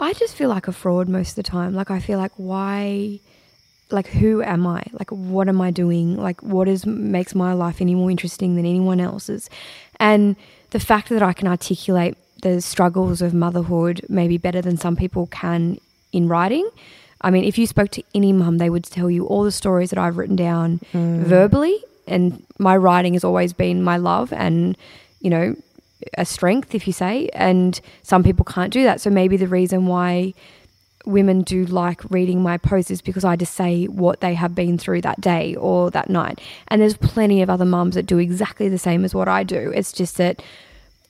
I just feel like a fraud most of the time. Like I feel like why like who am I? Like what am I doing? Like what is makes my life any more interesting than anyone else's? And the fact that I can articulate the struggles of motherhood maybe better than some people can in writing. I mean, if you spoke to any mum, they would tell you all the stories that I've written down Mm. verbally, and my writing has always been my love and, you know, a strength, if you say. And some people can't do that. So maybe the reason why women do like reading my posts is because I just say what they have been through that day or that night. And there's plenty of other mums that do exactly the same as what I do. It's just that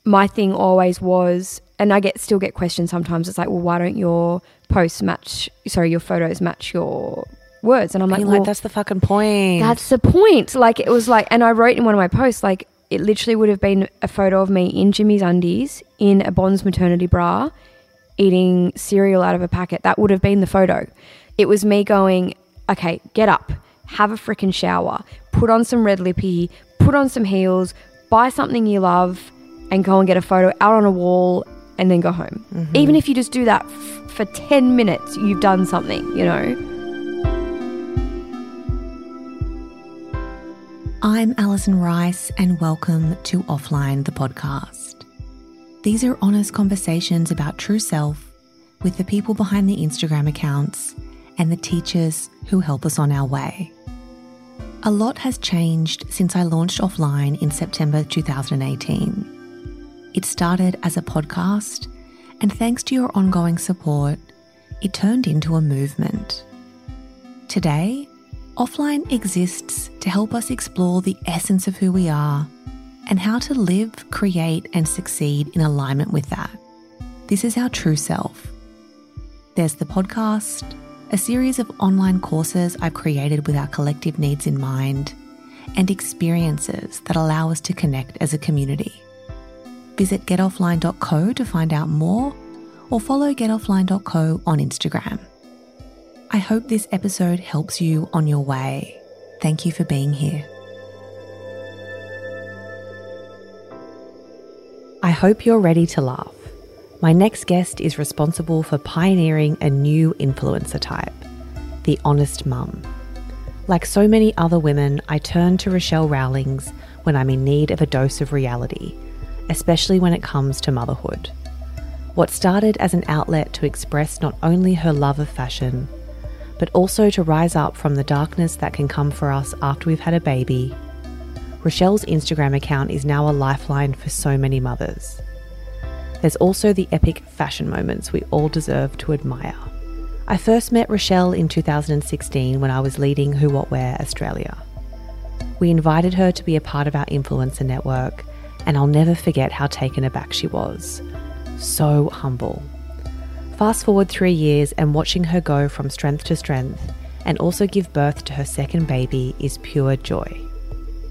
my thing always was and I get still get questions sometimes. It's like, well, why don't your posts match sorry, your photos match your words? And I'm like, well, like, that's the fucking point. that's the point. Like it was like, and I wrote in one of my posts, like it literally would have been a photo of me in Jimmy's undies in a Bonds maternity bra, eating cereal out of a packet. That would have been the photo. It was me going, okay, get up, have a freaking shower, put on some red lippy, put on some heels, buy something you love, and go and get a photo out on a wall, and then go home. Mm-hmm. Even if you just do that f- for ten minutes, you've done something. You know. I'm Alison Rice, and welcome to Offline, the podcast. These are honest conversations about true self with the people behind the Instagram accounts and the teachers who help us on our way. A lot has changed since I launched Offline in September 2018. It started as a podcast, and thanks to your ongoing support, it turned into a movement. Today, Offline exists to help us explore the essence of who we are and how to live, create, and succeed in alignment with that. This is our true self. There's the podcast, a series of online courses I've created with our collective needs in mind, and experiences that allow us to connect as a community. Visit getoffline.co to find out more or follow getoffline.co on Instagram. I hope this episode helps you on your way. Thank you for being here. I hope you're ready to laugh. My next guest is responsible for pioneering a new influencer type the honest mum. Like so many other women, I turn to Rochelle Rowlings when I'm in need of a dose of reality, especially when it comes to motherhood. What started as an outlet to express not only her love of fashion, but also to rise up from the darkness that can come for us after we've had a baby. Rochelle's Instagram account is now a lifeline for so many mothers. There's also the epic fashion moments we all deserve to admire. I first met Rochelle in 2016 when I was leading Who What Wear Australia. We invited her to be a part of our influencer network, and I'll never forget how taken aback she was. So humble. Fast forward three years, and watching her go from strength to strength and also give birth to her second baby is pure joy.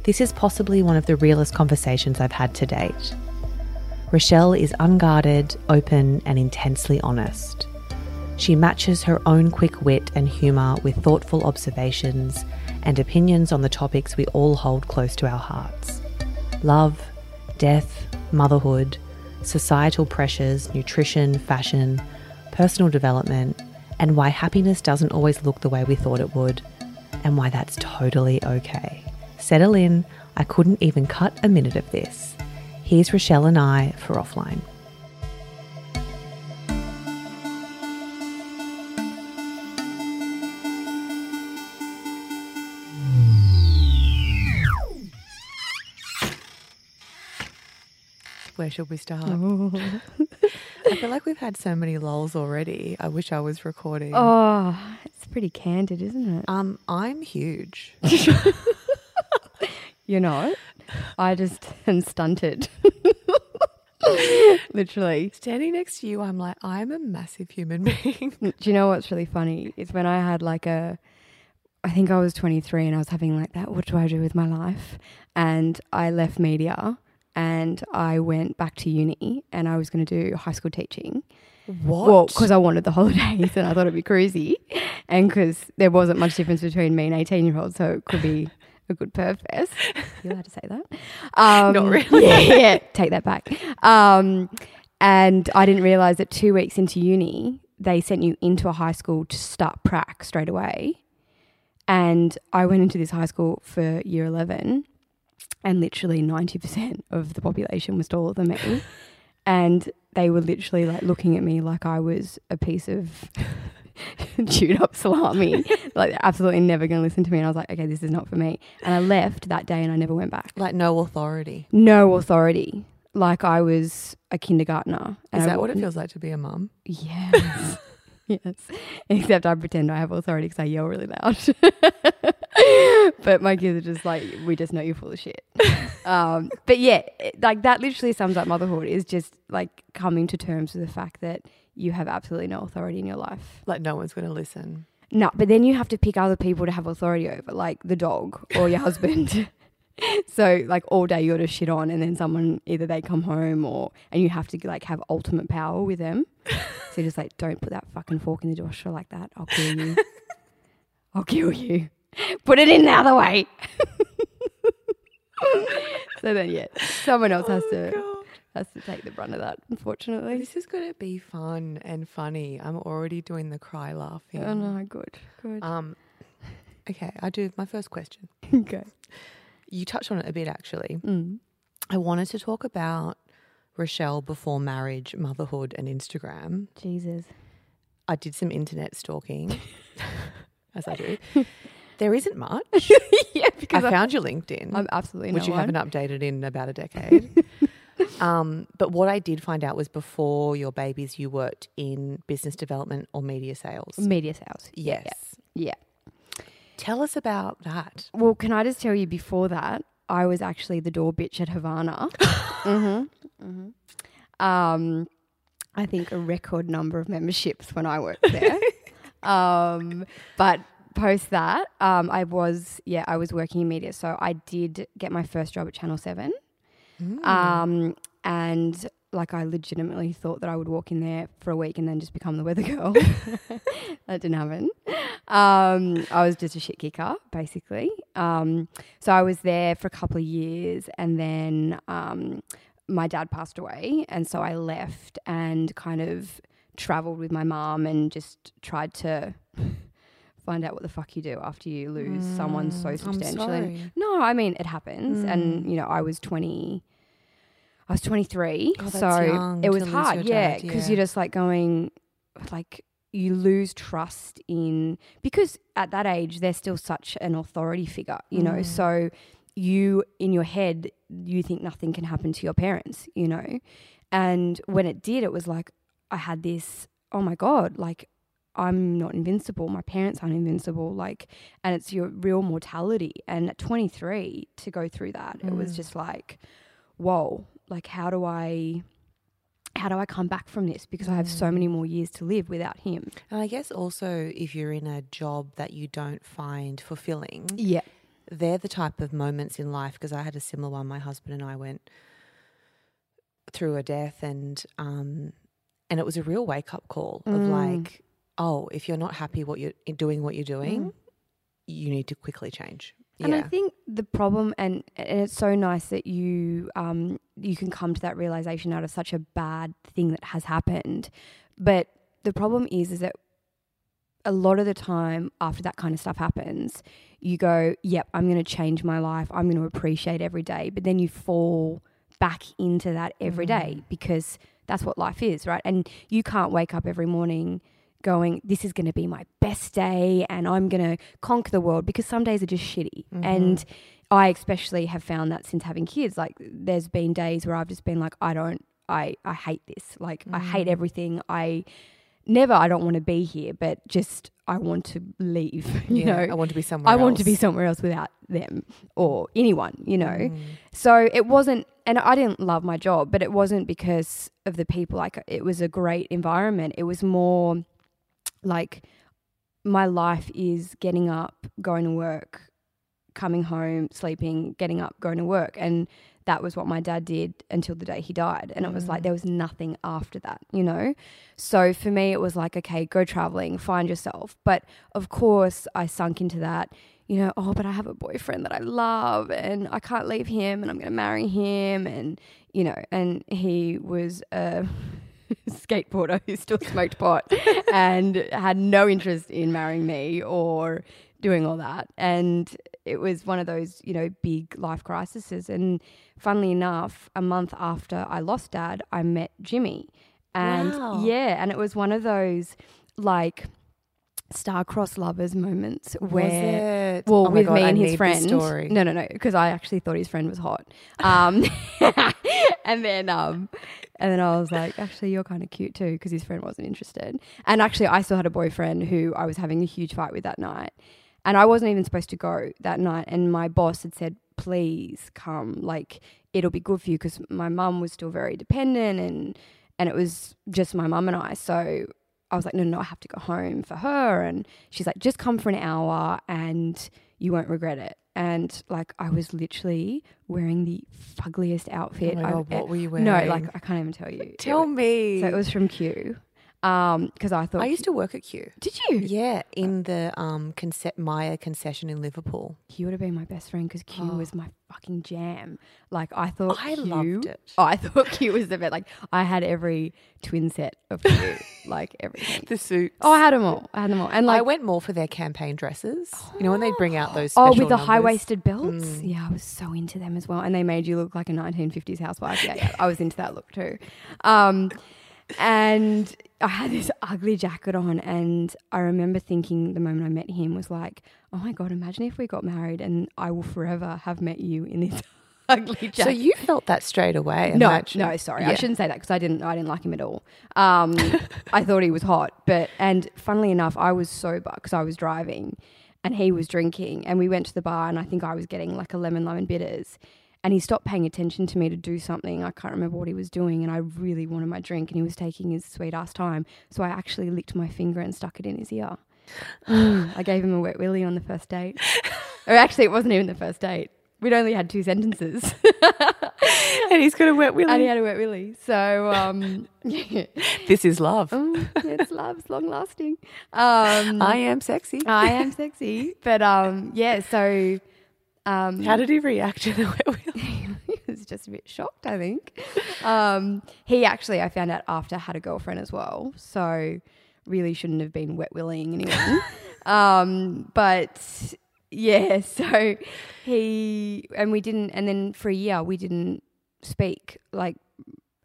This is possibly one of the realest conversations I've had to date. Rochelle is unguarded, open, and intensely honest. She matches her own quick wit and humour with thoughtful observations and opinions on the topics we all hold close to our hearts love, death, motherhood, societal pressures, nutrition, fashion, personal development, and why happiness doesn't always look the way we thought it would, and why that's totally okay. Settle in, I couldn't even cut a minute of this. Here's Rochelle and I for offline. Where should we start? I feel like we've had so many lulls already. I wish I was recording. Oh, it's pretty candid, isn't it? Um, I'm huge. You're not. I just am stunted. Literally. Standing next to you, I'm like, I'm a massive human being. Do you know what's really funny? Is when I had like a, I think I was 23 and I was having like that, what do I do with my life? And I left media and I went back to uni and I was going to do high school teaching. What? Well, because I wanted the holidays and I thought it'd be cruisy, and because there wasn't much difference between me and eighteen year olds, so it could be a good purpose. You allowed to say that? Um, Not really. Yeah, yeah, take that back. Um, and I didn't realize that two weeks into uni, they sent you into a high school to start prac straight away. And I went into this high school for year 11, and literally 90% of the population was taller than me. and they were literally like looking at me like I was a piece of chewed up salami. like, they're absolutely never going to listen to me. And I was like, okay, this is not for me. And I left that day and I never went back. Like no authority. No authority. Like I was a kindergartner. And Is I that what it feels like to be a mum? Yes. yes. Except I pretend I have authority because I yell really loud. but my kids are just like, we just know you're full of shit. Um, but yeah, it- like that literally sums up motherhood is just like coming to terms with the fact that you have absolutely no authority in your life. Like no one's going to listen. No, but then you have to pick other people to have authority over, like the dog or your husband. so like all day you're just shit on, and then someone either they come home or and you have to like have ultimate power with them. so you're just like, don't put that fucking fork in the dishwasher like that. I'll kill you. I'll kill you. Put it in the other way. so then yeah, someone else has to God. has to take the brunt of that. Unfortunately. This is going to be fun and funny. I'm already doing the cry laughing. Oh no, good, good. Um, okay, I do my first question. okay. You touched on it a bit actually. Mm. I wanted to talk about Rochelle before marriage, motherhood, and Instagram. Jesus. I did some internet stalking, as I do. There isn't much. yeah, because I found your LinkedIn, I'm absolutely which no you one. haven't updated in about a decade. um, but what I did find out was before your babies, you worked in business development or media sales. Media sales. Yes. Yeah. Tell us about that. Well, can I just tell you before that, I was actually the door bitch at Havana. hmm hmm Um, I think a record number of memberships when I worked there. um, but post that, um, I was yeah, I was working in media, so I did get my first job at Channel Seven. Mm. Um, and like I legitimately thought that I would walk in there for a week and then just become the weather girl. that didn't happen. Um, I was just a shit kicker, basically. Um, so I was there for a couple of years and then um, my dad passed away. And so I left and kind of traveled with my mum and just tried to find out what the fuck you do after you lose someone so Mm, substantially. No, I mean it happens, and you know I was twenty. I was twenty three, Oh, that's so it was hard, yeah, because yeah. you're just like going, like you lose trust in because at that age they're still such an authority figure, you know. Mm. So you in your head you think nothing can happen to your parents, you know, and when it did, it was like I had this. Oh my god, like I'm not invincible. My parents aren't invincible. Like, and it's your real mortality. And at 23, to go through that, it was Mm. just like, whoa, like, how do I, how do I come back from this? Because I have so Mm. many more years to live without him. And I guess also if you're in a job that you don't find fulfilling, Yeah. they're the type of moments in life because I had a similar one. My husband and I went through a death, and um, and it was a real wake up call of Mm. like, oh, if you're not happy what you're doing, what you're doing, Mm. you need to quickly change. And I think the problem, and, and it's so nice that you um, you can come to that realization out of such a bad thing that has happened. But the problem is, is that a lot of the time after that kind of stuff happens, you go, "Yep, I'm going to change my life. I'm going to appreciate every day." But then you fall back into that every day because that's what life is, right? And you can't wake up every morning going, this is going to be my best day and I'm going to conquer the world because some days are just shitty. And I especially have found that since having kids, like there's been days where I've just been like, I don't, I, I hate this. Like I hate everything. I never, I don't want to be here, but just, I want to leave, you Yeah, know. I want to be somewhere. I want to be else. somewhere else without them or anyone, you know. Mm. So it wasn't, and I didn't love my job, but it wasn't because of the people. Like it was a great environment. It was more like my life is getting up, going to work, coming home, sleeping, getting up, going to work. And that was what my dad did until the day he died. And it was like mm. there was nothing after that, you know? So for me, it was like, okay, go traveling, find yourself. But of course, I sunk into that, you know, oh, but I have a boyfriend that I love and I can't leave him and I'm going to marry him. And, you know, and he was a skateboarder who still smoked pot and had no interest in marrying me or doing all that. And it was one of those, you know, big life crises. And funnily enough, a month after I lost dad, I met Jimmy. And Wow. yeah, and it was one of those like star-crossed lovers moments where well, Oh with God, me I and his friend. story. No, no, no, because I actually thought his friend was hot. Um, and then, um, and then I was like, actually, you're kind of cute too, because his friend wasn't interested. And actually, I still had a boyfriend who I was having a huge fight with that night, and I wasn't even supposed to go that night. And my boss had said, please come, like it'll be good for you, because my mum was still very dependent, and and it was just my mum and I. So I was like, no, no, I have to go home for her. And she's like, just come for an hour and you won't regret it. And like, I was literally wearing the fuggliest outfit. Oh God, what were you wearing? No, like, I can't even tell you. Tell was- me. So it was from Cue. Um, because I thought, I used to work at Cue. did you? Yeah, in the um conce- Myer concession in Liverpool. Cue would have been my best friend because Cue Oh. was my fucking jam. Like I thought, I Cue, loved it. Oh, I thought Cue was the best. Like I had every twin set of Cue, like everything. The suits. Oh, I had them all. I had them all. And like I went more for their campaign dresses. You know when they bring out those. Oh, with the high waisted belts? Mm. Yeah, I was so into them as well. And they made you look like a 1950s housewife. Yeah, yeah. I was into that look too. Um, and I had this ugly jacket on. And I remember thinking the moment I met him was like, oh my God, imagine if we got married and I will forever have met you in this ugly jacket. So you felt that straight away. No, imagine. no, sorry, I shouldn't say that because I didn't. I didn't like him at all. Um, I thought he was hot, but and funnily enough, I was sober because I was driving, and he was drinking, and we went to the bar, and I think I was getting like a lemon lemon bitters, and he stopped paying attention to me to do something. I can't remember what he was doing, and I really wanted my drink, and he was taking his sweet ass time, so I actually licked my finger and stuck it in his ear. Mm, I gave him a wet willy on the first date, or actually, it wasn't even the first date. We'd only had two sentences. and he's got a wet willy. and he had a wet willy. So um, this is love. oh, it's love, it's long lasting. Um, I am sexy. I am sexy, but um, yeah. So um, How did he react to the wet willy? he was just a bit shocked. I think um, he actually, I found out after had a girlfriend as well. So really shouldn't have been wet willying anyone. um, but yeah, so he and we didn't, and then for a year we didn't speak like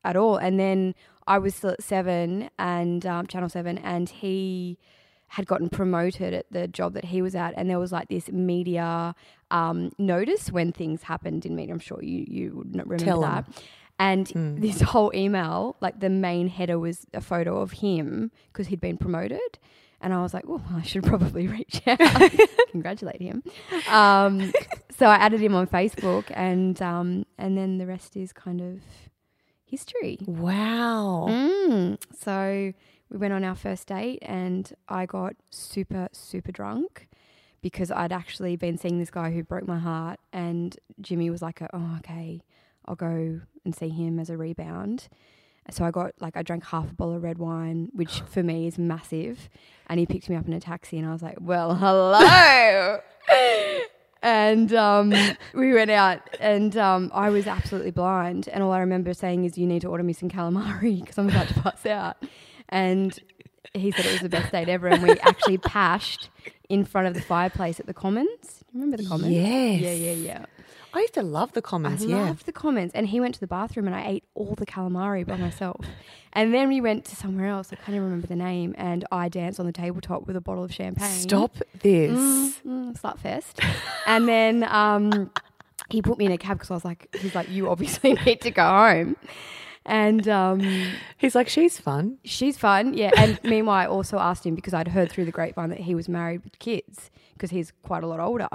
at all. And then I was still at Seven and um, Channel Seven, and he had gotten promoted at the job that he was at, and there was like this media um, notice when things happened in media. I'm sure you you would not remember Tell that. And this whole email, like the main header was a photo of him because he'd been promoted. And I was like, well, I should probably reach out, congratulate him. Um, so I added him on Facebook, and um, and then the rest is kind of history. Wow. Mm. So we went on our first date, and I got super, super drunk because I'd actually been seeing this guy who broke my heart, and Jimmy was like, "Oh, okay, I'll go and see him as a rebound." So I got like I drank half a bottle of red wine, which for me is massive, and he picked me up in a taxi, and I was like, "Well, hello." and um, we went out, and um, I was absolutely blind. And all I remember saying is, "You need to order me some calamari because I'm about to pass out." And he said it was the best date ever, and we actually pashed in front of the fireplace at the Commons. Do you remember the Commons? Yes. Yeah, yeah, yeah. I used to love the Commons. I yeah. loved the Commons. And he went to the bathroom and I ate all the calamari by myself. and then we went to somewhere else. I can't even remember the name. And I danced on the tabletop with a bottle of champagne. Stop this. Mm, mm, Slutfest. and then um, he put me in a cab because I was like, he's like, you obviously need to go home. And um, He's like, she's fun. she's fun, yeah. And meanwhile, I also asked him because I'd heard through the grapevine that he was married with kids because he's quite a lot older.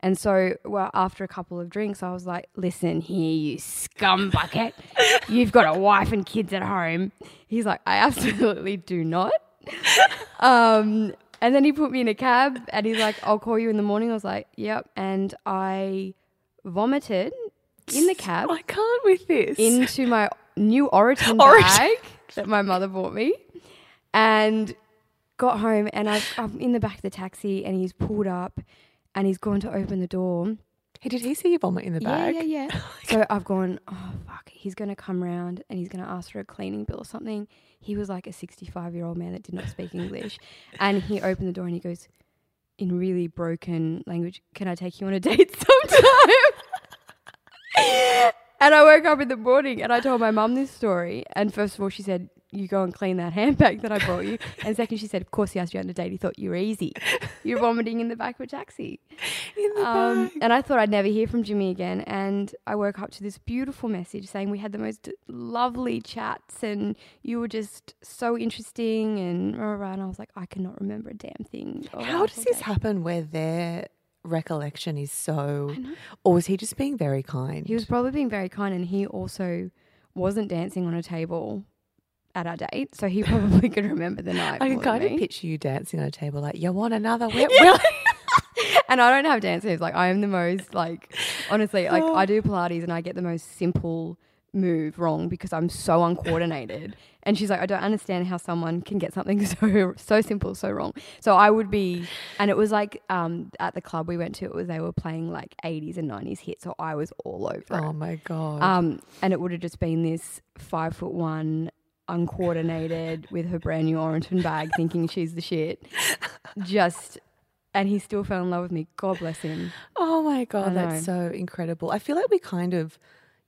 And so, well, after a couple of drinks, I was like, "Listen here, you scumbucket. you've got a wife and kids at home." He's like, "I absolutely do not." Um, and then he put me in a cab, and he's like, "I'll call you in the morning." I was like, "Yep," and I vomited in the cab I can't with this. into my new Oroton. bag that my mother bought me, and got home. And I've, I'm in the back of the taxi, and he's pulled up, and he's gone to open the door, Hey, did he see you vomit in the bag? Yeah, yeah, oh yeah. so I've gone, oh, fuck, he's going to come round and he's going to ask for a cleaning bill or something. He was like a 65 year old man that did not speak English. And he opened the door and he goes, in really broken language, can I take you on a date sometime? And I woke up in the morning and I told my mum this story. And first of all, she said, you go and clean that handbag that I brought you. And second, she said, of course he asked you out on a date. He thought you were easy. You're vomiting in the back of a taxi. In the Um, and I thought I'd never hear from Jimmy again. And I woke up to this beautiful message saying we had the most lovely chats and you were just so interesting. And, and I was like, I cannot remember a damn thing. How does this happen where their recollection is so, or was he just being very kind? He was probably being very kind. And he also wasn't dancing on a table at our date, so he probably could remember the night. I can kind of picture you dancing on a table like, you want another whip? Will?" and I don't have dance moves. Like I am the most like honestly, like I do Pilates and I get the most simple move wrong because I'm so uncoordinated. And she's like, I don't understand how someone can get something so so simple so wrong. So I would be, and it was like um, at the club we went to, it was they were playing like 80s and 90s hits, so I was all over it. oh my God. Um, and it would have just been this five foot one, uncoordinated with her brand new Oroton bag, thinking she's the shit. Just, and he still fell in love with me. God bless him. oh my God. That's so incredible. I feel like we kind of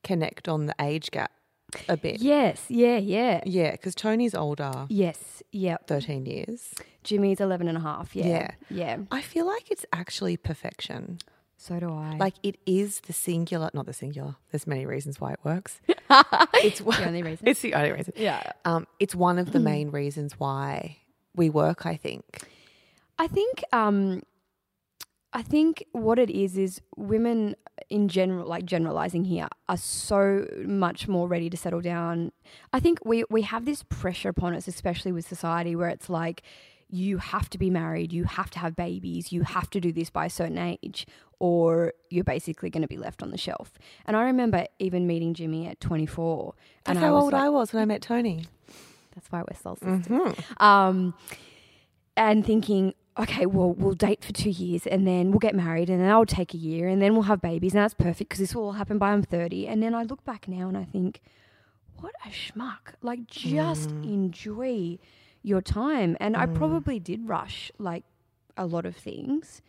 connect on the age gap a bit. Yes, yeah, yeah. Yeah, because Tony's older, Yes, yeah. 13 years. Jimmy's 11 and a half. Yeah. Yeah. Yeah. I feel like it's actually perfection. So do I. Like it is the singular, not the singular. There's many reasons why it works. it's the only reason. It's the only reason. yeah. Um, it's one of the main reasons why we work. I think. I think um I think what it is is women in general like generalizing here are so much more ready to settle down. I think we we have this pressure upon us especially with society where it's like you have to be married, you have to have babies, you have to do this by a certain age or you're basically going to be left on the shelf. And I remember even meeting Jimmy at 24 That's and how I old like, I was when I met Tony. that's why we're soul sisters. Um, and thinking, okay, well, we'll date for two years and then we'll get married and then I'll take a year and then we'll have babies and that's perfect because this will all happen by I'm 30. And then I look back now and I think, what a schmuck. Like, just enjoy your time. And I probably did rush like a lot of things.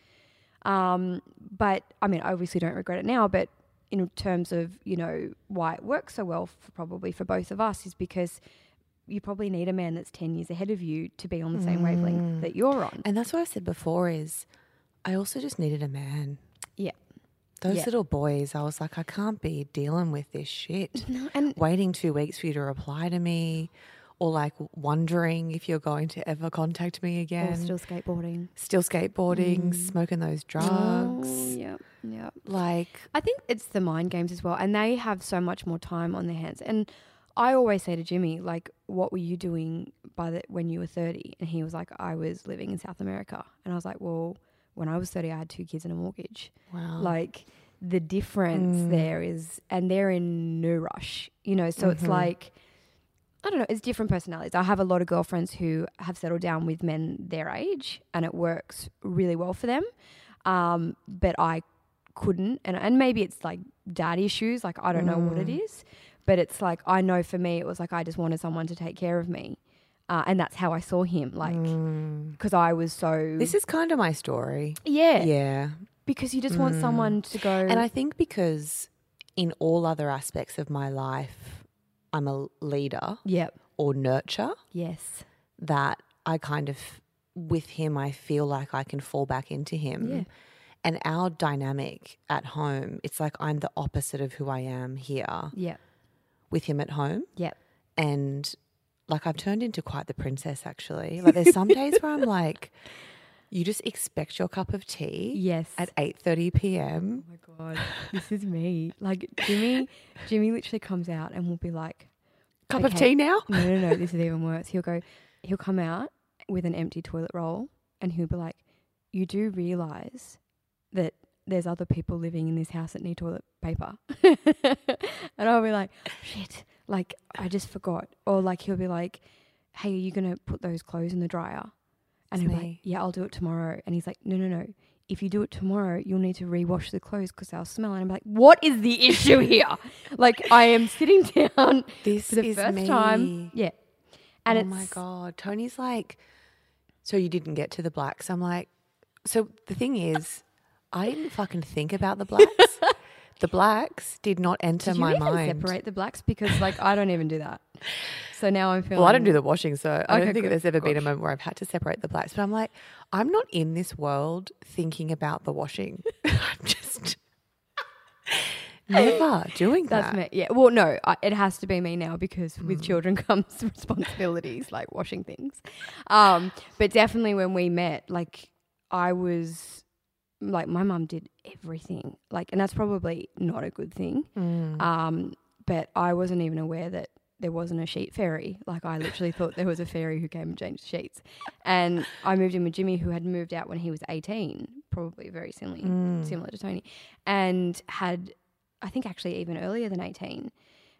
Um, but I mean, I obviously don't regret it now, but in terms of, you know, why it works so well for probably for both of us is because you probably need a man that's 10 years ahead of you to be on the same wavelength mm. that you're on. And that's what I said before. Is I also just needed a man. Yeah. Those Yeah. little boys, I was like, I can't be dealing with this shit. and- waiting two weeks for you to reply to me, or like wondering if you're going to ever contact me Or again. still skateboarding. Still skateboarding, mm. smoking those oh, drugs. Oh, yeah, yeah. Like, I think it's the mind games as well, and they have so much more time on their hands. And I always say to Jimmy, like, "What were you doing by the when you were 30? And he was like, "I was living in South America." And I was like, "Well, when I was 30, I had two kids and a mortgage." wow. Like the difference mm. there is, and they're in no rush, you know. So it's mm-hmm. like. I don't know, it's different personalities. I have a lot of girlfriends who have settled down with men their age and it works really well for them. Um, but I couldn't. And, and maybe it's like dad issues. Like, I don't know what it mm. is. But it's like, I know for me, it was like I just wanted someone to take care of me. Uh, and that's how I saw him. Like, because I was so. this is kind of my story. yeah, Yeah. Because you just want someone to go. And I think because in all other aspects of my life, I'm a leader Yep. or nurture, Yes. that I kind of, with him, I feel like I can fall back into him. Yeah. And our dynamic at home, it's like I'm the opposite of who I am here Yep. With him at home. Yep. And like I've turned into quite the princess actually. Like there's some days where I'm like, you just expect your cup of tea Yes. at 8.30 p.m. Oh my god, this is me. Like Jimmy, Jimmy literally comes out and will be like, Cup of tea now? no, no, no, this is even worse. He'll go, he'll come out with an empty toilet roll, and he'll be like, "You do realize that there's other people living in this house that need toilet paper," and I'll be like, "Shit!" Like I just forgot, or like he'll be like, "Hey, are you gonna put those clothes in the dryer?" And I'm like, yeah, I'll do it tomorrow. And he's like, no, no, no. If you do it tomorrow, you'll need to rewash the clothes because they'll smell. And I'm like, what is the issue here? like, I am sitting down This for the is first me. time. Yeah. And oh my god, Tony's like, so you didn't get to the blacks. I'm like, so the thing is, I didn't fucking think about the blacks. the blacks did not enter did you my even mind. separate the blacks? Because, like, I don't even do that. So now I'm feeling. Well, I don't do the washing, so I don't think good. there's ever been a Gosh. moment where I've had to separate the blacks. But I'm like, I'm not in this world thinking about the washing. I'm just never doing That's that. me. Yeah. Well, no, I, it has to be me now because Mm. with children comes responsibilities like washing things. Um, but definitely when we met, like I was like my mum did everything. Like, and that's probably not a good thing. Mm. Um, but I wasn't even aware that there wasn't a sheet fairy. Like I literally thought there was a fairy who came and changed sheets. And I moved in with Jimmy, who had moved out when he was eighteen, probably very similar Mm. similar to Tony, and had I think actually even earlier than eighteen.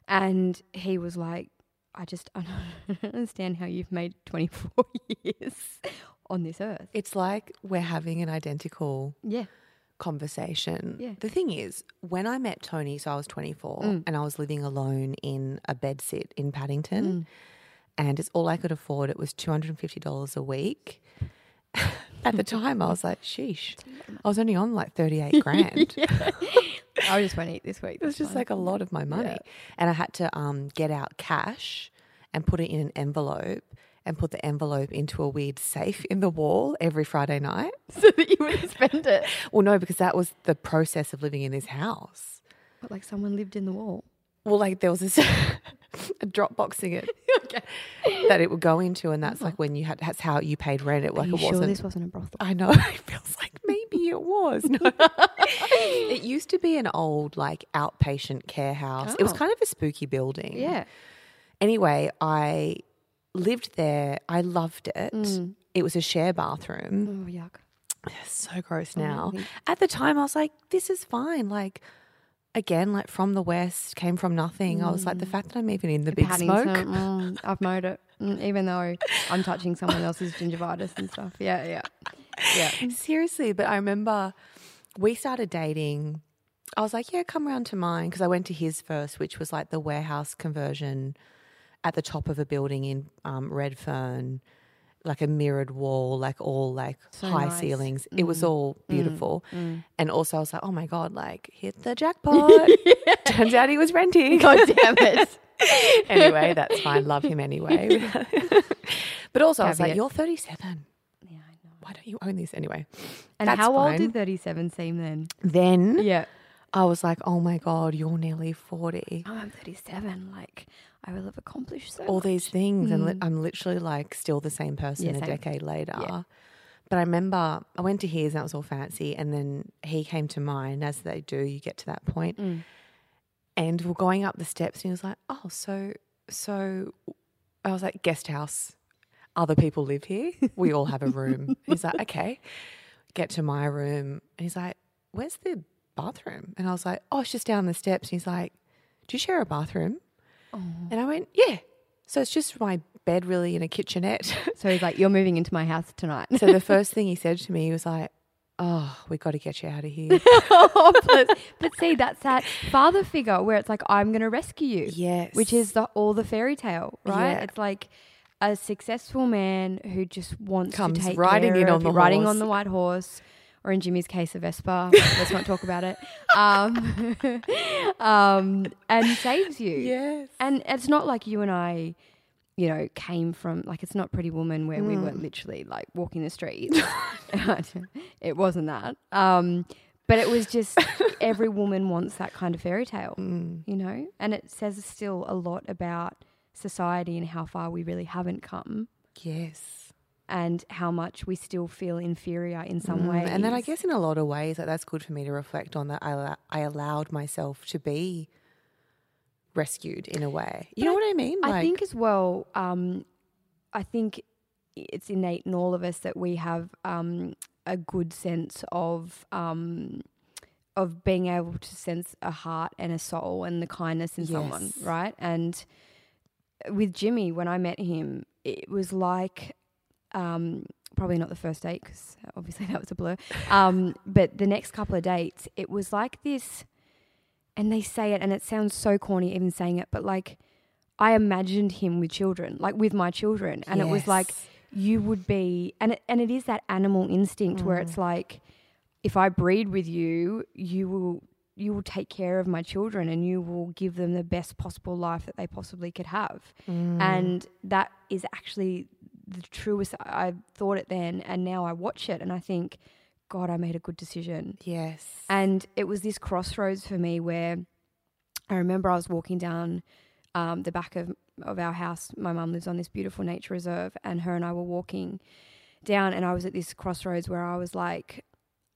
And he was like, I just I don't understand how you've made twenty four years on this earth. It's like we're having an identical Yeah. conversation. Yeah. The thing is, when I met Tony, so I was 24 Mm. and I was living alone in a bed sit in Paddington, Mm. and it's all I could afford. It was $250 a week. At the time, I was like, sheesh. I was only on like 38 grand. I just went to eat this week. It was just like a lot of my money. Yeah. And I had to um, get out cash and put it in an envelope and put the envelope into a weird safe in the wall every Friday night. so that you would spend it. Well, no, because that was the process of living in this house. But like someone lived in the wall. Well, like there was this a Dropboxing it that it would go into, and that's like when you had that's how you paid rent. It Are like you it sure wasn't. this wasn't a brothel? I know. It feels like maybe it was. No. it used to be an old like outpatient care house. It was Oh. kind of a spooky building. Yeah. Anyway, I lived there. I loved it. Mm. It was a share bathroom. Oh yuck. It's so gross Oh, now. At the time, I was like, this is fine. Like, again, like from the West, came from nothing. I was like, the fact that I'm even in the big Paddington, smoke. mm, I've mowed it, mm, even though I'm touching someone else's gingivitis and stuff. Yeah, yeah, yeah. Seriously, but I remember we started dating. I was like, yeah, come round to mine because I went to his first, which was like the warehouse conversion at the top of a building in um, Redfern, like a mirrored wall, like all like So high nice. ceilings. It was Mm, all beautiful. mm. And also, I was like, oh my God, like hit the jackpot. Turns out he was renting. God damn it. anyway, that's fine. Love him anyway. but also, I was like, you're 37. Yeah, I know. Why don't you own this anyway? And That's how old did 37 seem then? Then Yeah. I was like, oh my God, you're nearly 40. Oh, I'm 37. Like, I will have accomplished so All much. these things. And li- Mm. I'm literally like still the same person Yeah, a same. decade later. Yeah. But I remember I went to his and that was all fancy. And then he came to mine. As they do, you get to that point. Mm. And we're going up the steps and he was like, oh, so, so I was like, guest house. Other people live here. We all have a room. he's like, okay. Get to my room. And he's like, where's the bathroom? And I was like, oh, it's just down the steps. And he's like, do you share a bathroom? Oh. And I went, yeah. So it's just my bed really in a kitchenette. So he's like, You're moving into my house tonight. so the first thing he said to me, he was like, oh, we got to get you out of here. oh, but, but see, that's that father figure where it's like, I'm going to rescue you. yes. which is the, all the fairy tale, right? Yeah. It's like a successful man who just wants Comes to take riding care in on the riding horse. on the white horse, or in Jimmy's case, a Vespa. Let's not talk about it. Um, um, and saves you. Yes. And it's not like you and I, you know, came from like it's not Pretty Woman where we Mm. were literally like walking the streets. it wasn't that. Um, but it was just every woman wants that kind of fairy tale Mm. you know, and it says still a lot about society and how far we really haven't come Yes. and how much we still feel inferior in some Mm, ways. And then I guess in a lot of ways, like, that's good for me to reflect on that I, I allowed myself to be rescued in a way. You But know I- what I mean? I think as well, um, I think it's innate in all of us that we have um, a good sense of um, of being able to sense a heart and a soul and the kindness in someone, right? And with Jimmy, when I met him, it was like um, probably not the first date because obviously that was a blur. Um, but the next couple of dates, it was like this, and they say it, and it sounds so corny even saying it, but like I imagined him with children, like with my children, and it was like you would be, and it, and it is that animal instinct where it's like, if I breed with you, you will you will take care of my children and you will give them the best possible life that they possibly could have. And that is actually the truest. I I thought it then, and now I watch it and I think, God, I made a good decision. Yes. And it was this crossroads for me where I remember I was walking down um, the back of, of our house. My mum lives on this beautiful nature reserve, and her and I were walking down, and I was at this crossroads where I was like,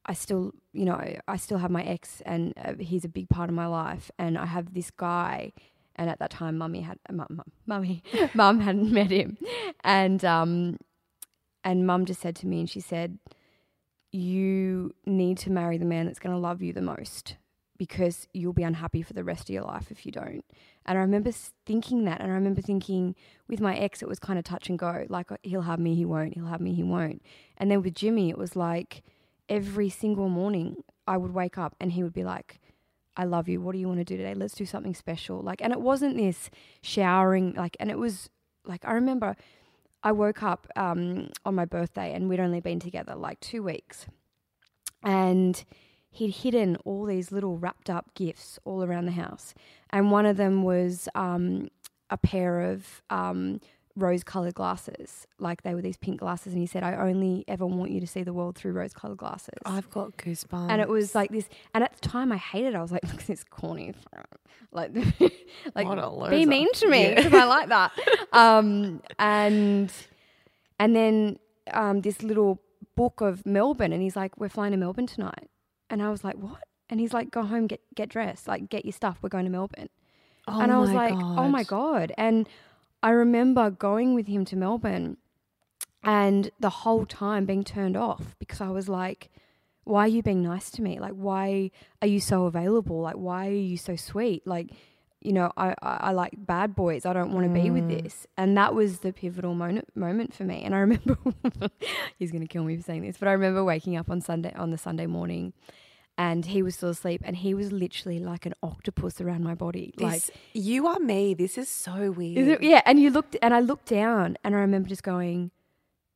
I still, you know, I still have my ex, and uh, he's a big part of my life, and I have this guy. And at that time, mummy had, mum, mum, mummy, mum hadn't met him, and um, and mum just said to me, and she said, you need to marry the man that's going to love you the most because you'll be unhappy for the rest of your life if you don't. And I remember thinking that. And I remember thinking with my ex, it was kind of touch and go like, uh, he'll have me, he won't, he'll have me, he won't. And then with Jimmy, it was like every single morning I would wake up and he would be like, I love you. What do you want to do today? Let's do something special. Like, and it wasn't this showering, like, and it was like, I remember I woke up um, on my birthday and we'd only been together like two weeks. And he'd hidden all these little wrapped up gifts all around the house. And one of them was um, a pair of um, rose colored glasses. Like they were these pink glasses. And he said, I only ever want you to see the world through rose colored glasses. I've got goosebumps. and it was like this, and at the time I hated it. I was like, look at this corny, like, like What a be mean to me Yeah. because I like that. um, and and then um, this little book of Melbourne, and he's like, we're flying to Melbourne tonight, and I was like, what? And he's like, go home, get get dressed, like get your stuff. We're going to Melbourne. Oh and I was like, oh my god! And I remember going with him to Melbourne, and the whole time being turned off because I was like, why are you being nice to me? Like, why are you so available? Like, why are you so sweet? Like, you know, I, I, I like bad boys. I don't want to be with mm. this. And that was the pivotal moment moment for me. And I remember he's gonna kill me for saying this, but I remember waking up on Sunday on the Sunday morning and he was still asleep and he was literally like an octopus around my body. like you are me. This is so weird. is yeah, and you looked, and I looked down, and I remember just going,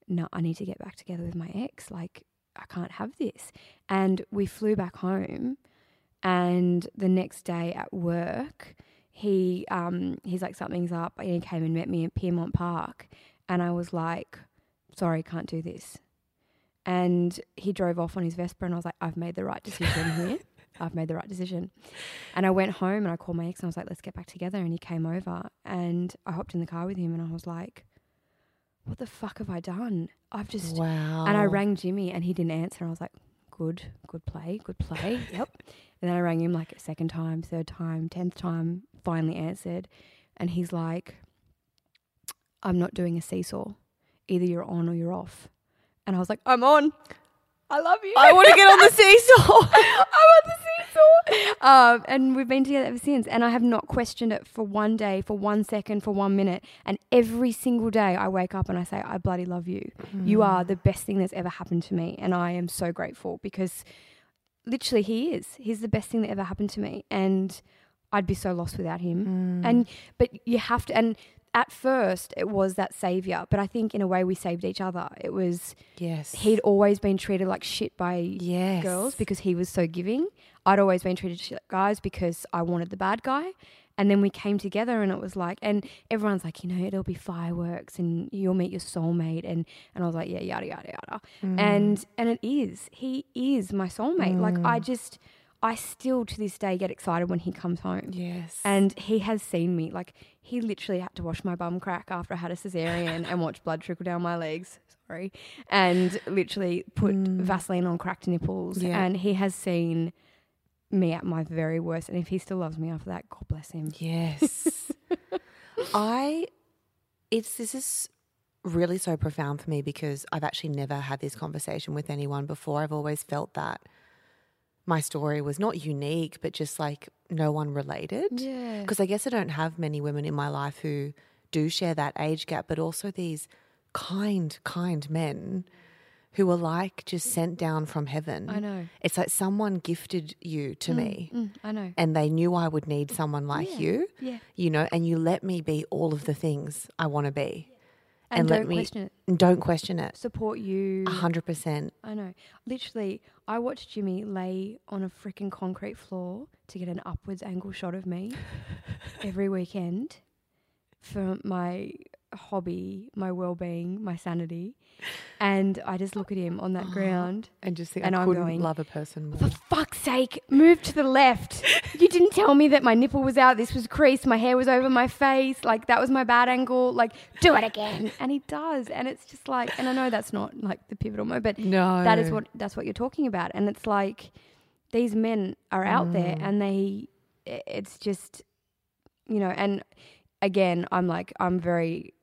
"No, I need to get back together with my ex. Like, I can't have this." And we flew back home, and the next day at work, he um he's like something's up, and he came and met me at Pyrmont Park, and I was like, "Sorry, can't do this." And he drove off on his Vespa, and I was like, "I've made the right decision here." I've made the right decision. And I went home and I called my ex and I was like, let's get back together. And he came over and I hopped in the car with him and I was like, what the fuck have I done? I've just. Wow. And I rang Jimmy and he didn't answer. And I was like, good, good play, good play. yep. And then I rang him like a second time, third time, tenth time, finally answered. And he's like, I'm not doing a seesaw. Either you're on or you're off. And I was like, I'm on. I love you. I want to get on the seesaw. I want the seesaw. Um, and we've been together ever since. And I have not questioned it for one day, for one second, for one minute. And every single day I wake up and I say, I bloody love you. You are the best thing that's ever happened to me. And I am so grateful because literally he is. He's the best thing that ever happened to me. And I'd be so lost without him. And, but you have to, and at first it was that savior. But I think in a way we saved each other. It was, yes. he'd always been treated like shit by Yes. girls because he was so giving. I'd always been treated shit like guys because I wanted the bad guy. And then we came together and it was like, and everyone's like, you know, it'll be fireworks and you'll meet your soulmate. And, and I was like, yeah, yada, yada, yada. Mm. And, and it is, he is my soulmate. Like I mm. just, I still to this day get excited when he comes home. Yes. And he has seen me. Like he literally had to wash my bum crack after I had a cesarean and watch blood trickle down my legs. Sorry. And literally put mm. Vaseline on cracked nipples. Yeah. And he has seen me at my very worst. And if he still loves me after that, God bless him. Yes. I it's this is really so profound for me because I've actually never had this conversation with anyone before. I've always felt that my story was not unique, but just like no one related. Yeah. Because I guess I don't have many women in my life who do share that age gap, but also these kind, kind men who are like just sent down from heaven. I know. It's like someone gifted you to me. Mm, I know. And they knew I would need someone like Yeah, you. yeah. You know, and you let me be all of the things I want to be. And let don't me question it. and don't question it. Support you. A hundred percent. I know. Literally, I watched Jimmy lay on a freaking concrete floor to get an upwards angle shot of me every weekend for my hobby, my well-being, my sanity. And I just look at him on that ground. And just think And I I'm couldn't going, love a person more. For fuck's sake, move to the left. You didn't tell me that my nipple was out, this was creased, my hair was over my face, like that was my bad angle. Like, do it again. And he does. And it's just like and I know that's not like the pivotal moment, but No. that is what that's what you're talking about. And it's like these men are out there Mm. and they it's just you know, and again, I'm like I'm very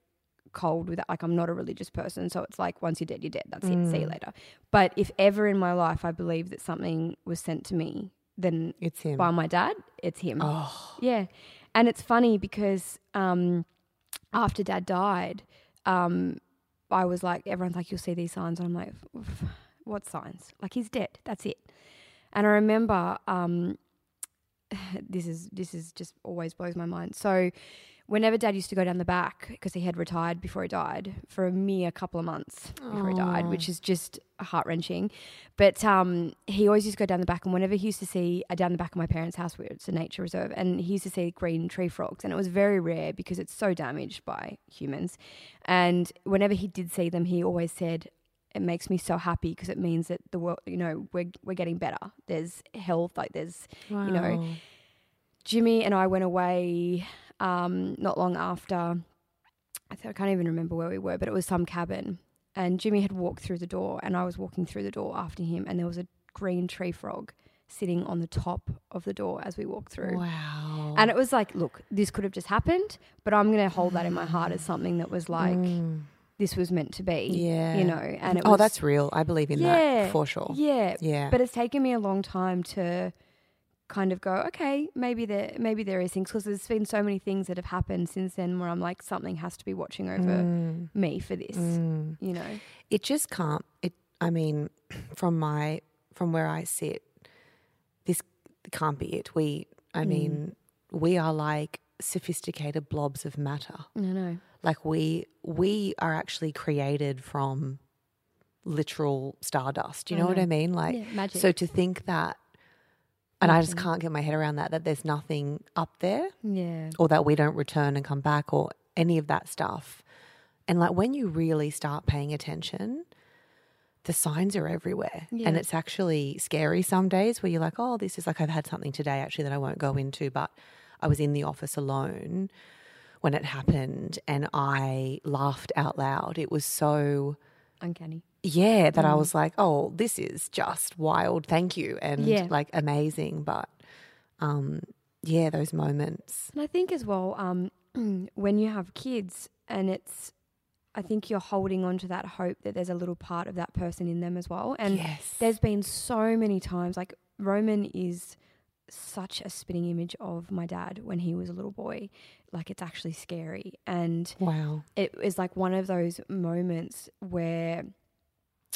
cold with that. Like I'm not a religious person, so it's like once you're dead, you're dead. That's it. See you later. But if ever in my life I believe that something was sent to me, then It's him. by my dad, it's him. Oh. Yeah, and it's funny because um, after dad died, um, I was like, everyone's like, you'll see these signs. And I'm like, what signs? Like he's dead. That's it. And I remember um, this is this is just always blows my mind. So whenever dad used to go down the back because he had retired before he died for a mere couple of months before he died, which is just heart wrenching. But um, he always used to go down the back, and whenever he used to see uh, down the back of my parents' house, where it's a nature reserve, and he used to see green tree frogs, and it was very rare because it's so damaged by humans. And whenever he did see them, he always said, it makes me so happy because it means that the world, you know, we're we're getting better. There's health, like there's, you know, Jimmy and I went away um, not long after. I, th- I can't even remember where we were, but it was some cabin. And Jimmy had walked through the door, and I was walking through the door after him, and there was a green tree frog sitting on the top of the door as we walked through. Wow. And it was like, look, this could have just happened, but I'm going to hold that in my heart as something that was like, this was meant to be. Mm. Yeah. You know, and it oh, was, that's real. I believe in that for sure. Yeah. Yeah. But it's taken me a long time to kind of go, okay, maybe there maybe there is things because there's been so many things that have happened since then where I'm like something has to be watching over Mm. me for this. You know. it just can't it i mean from my from where i sit this can't be it we i mean we are like sophisticated blobs of matter I know. like we we are actually created from literal stardust you know, what i mean like Yeah, magic. so to think that and i just can't get my head around that that there's nothing up there Yeah. or that we don't return and come back or any of that stuff. And like when you really start paying attention, the signs are everywhere. Yeah. And it's actually scary some days where you're like, oh, this is like I've had something today actually that I won't go into, but I was in the office alone when it happened and I laughed out loud. It was so Uncanny. Yeah, that I was like, oh, this is just wild. Thank you. And Yeah. like amazing. But um, yeah, those moments. And I think as well, um, when you have kids and it's I think you're holding on to that hope that there's a little part of that person in them as well. And Yes. there's been so many times, like Roman is such a spitting image of my dad when he was a little boy. Like it's actually scary. And Wow. it is like one of those moments where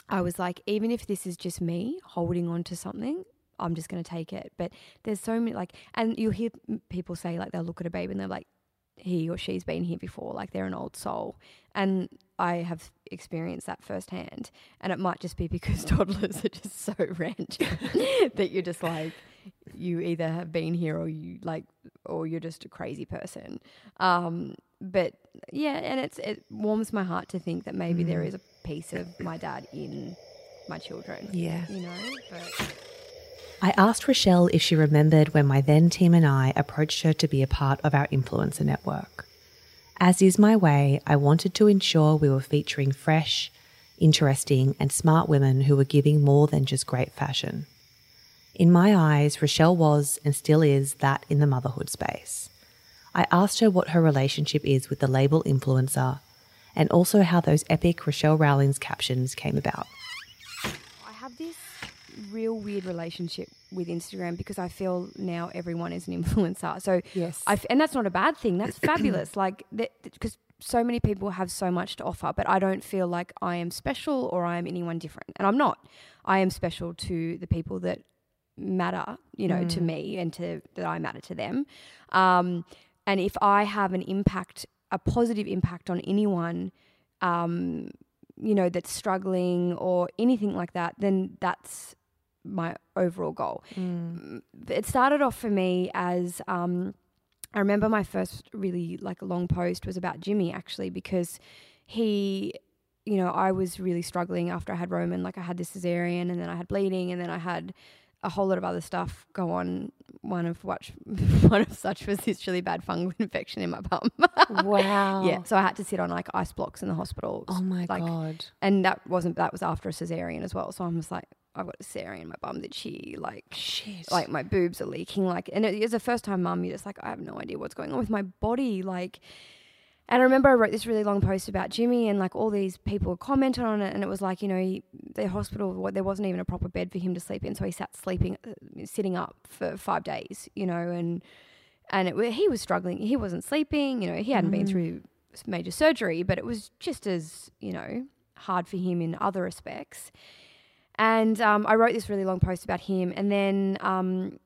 I was like, even if this is just me holding on to something, I'm just going to take it. But there's so many, like, and you'll hear people say, like, they'll look at a baby and they're like, he or she's been here before, like they're an old soul. And I have experienced that firsthand. And it might just be because toddlers are just so random that you're just like, you either have been here or you like, or you're just a crazy person. Um, but yeah, and it's it warms my heart to think that maybe there is a piece of my dad in my children. Yeah. you know. But I asked Rochelle if she remembered when my then team and I approached her to be a part of our influencer network. As is my way, I wanted to ensure we were featuring fresh, interesting, and smart women who were giving more than just great fashion. In my eyes, Rochelle was and still is that in the motherhood space. I asked her what her relationship is with the label influencer and also how those epic Rochelle Rowlings captions came about. I have this real weird relationship with Instagram because I feel now everyone is an influencer. So Yes. I f- and that's not a bad thing. That's fabulous. Like because so many people have so much to offer, but I don't feel like I am special or I am anyone different. And I'm not. I am special to the people that matter, you know, to me and to that I matter to them. Um, and if I have an impact, a positive impact on anyone, um, you know, that's struggling or anything like that, then that's my overall goal. It started off for me as um, I remember my first really like long post was about Jimmy actually because he, you know, I was really struggling after I had Roman. Like I had this cesarean and then I had bleeding and then I had a whole lot of other stuff go on. One of which, one of such was this really bad fungal infection in my bum. Wow. yeah, so I had to sit on like ice blocks in the hospital. Oh my like, god. And that wasn't that was after a cesarean as well. So I'm just like, I've got a cesarean in my bum. That she like Shit. like my boobs are leaking like and it is a first time mum you're just like i have no idea what's going on with my body like and i remember i wrote this really long post about jimmy and like all these people commented on it and it was like you know he, the hospital what- there wasn't even a proper bed for him to sleep in so he sat sleeping uh, sitting up for five days you know and and it, he was struggling he wasn't sleeping you know he hadn't been through major surgery but it was just as you know hard for him in other respects and um, I wrote this really long post about him. And then, um,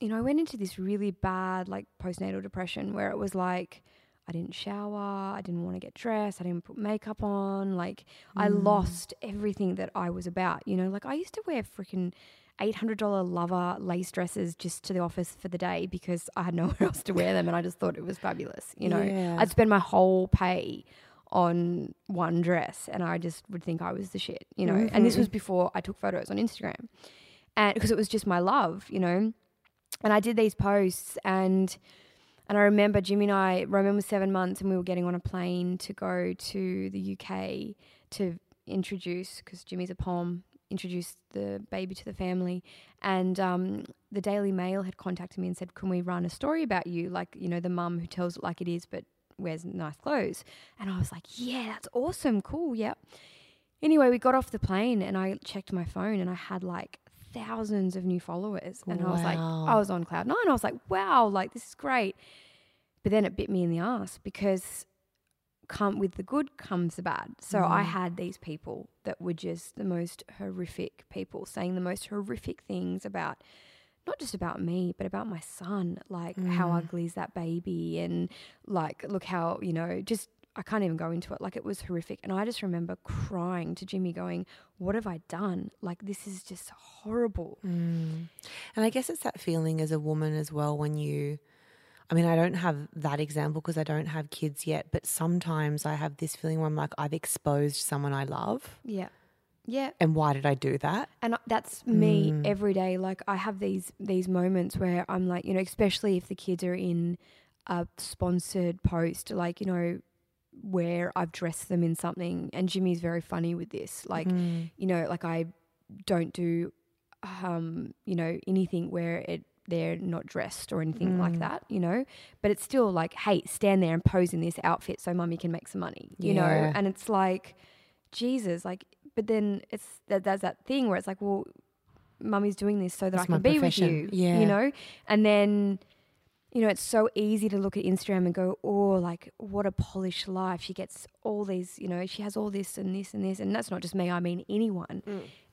you know, I went into this really bad, like, postnatal depression where it was like, I didn't shower, I didn't want to get dressed, I didn't put makeup on. Like, I mm. lost everything that I was about. You know, like, I used to wear freaking $800 lover lace dresses just to the office for the day because I had nowhere else to wear them and I just thought it was fabulous. You know, Yeah. I'd spend my whole pay on one dress and I just would think I was the shit, you know. And this mm-hmm. was before I took photos on Instagram. And because it was just my love, you know. And I did these posts and and I remember Jimmy and I Roman was 7 months and we were getting on a plane to go to the UK to introduce cuz Jimmy's a pom introduce the baby to the family and um, the Daily Mail had contacted me and said can we run a story about you like you know the mum who tells it like it is but wears nice clothes. And I was like, yeah, that's awesome. Cool. Yep. Anyway, we got off the plane and I checked my phone and I had like thousands of new followers. And I was like, I was on cloud nine. I was like, wow, like this is great. But then it bit me in the ass because come with the good comes the bad. So I mm. had these people that were just the most horrific people saying the most horrific things about not just about me, but about my son. Like, how ugly mm. is that baby? And like, look how, you know, just, I can't even go into it. Like, it was horrific. And I just remember crying to Jimmy, going, What have I done? Like, this is just horrible. Mm. And I guess it's that feeling as a woman as well when you, I mean, I don't have that example because I don't have kids yet, but sometimes I have this feeling where I'm like, I've exposed someone I love. Yeah. Yeah. And why did I do that? and that's me mm. every day like i have these these moments where i'm like you know especially if the kids are in a sponsored post like you know where i've dressed them in something and jimmy's very funny with this like you know like i don't do um you know anything where it they're not dressed or anything like that you know but it's still like hey stand there and pose in this outfit so mummy can make some money you know and it's like jesus like but then it's that there's that thing where it's like well mummy's doing this so that It's I can be with you. Yeah. You know? And then, you know, it's so easy to look at Instagram and go, oh, like, what a polished life. She gets all these, you know, she has all this and this and this. And that's not just me, I mean anyone.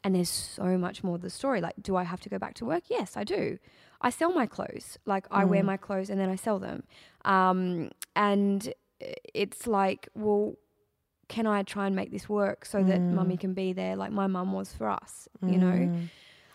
And there's so much more to the story. Like, do I have to go back to work? Yes, I do. I sell my clothes. Like, I wear my clothes and then I sell them. Um, and it's like, well, can I try and make this work so that mummy can be there like my mum was for us, you know?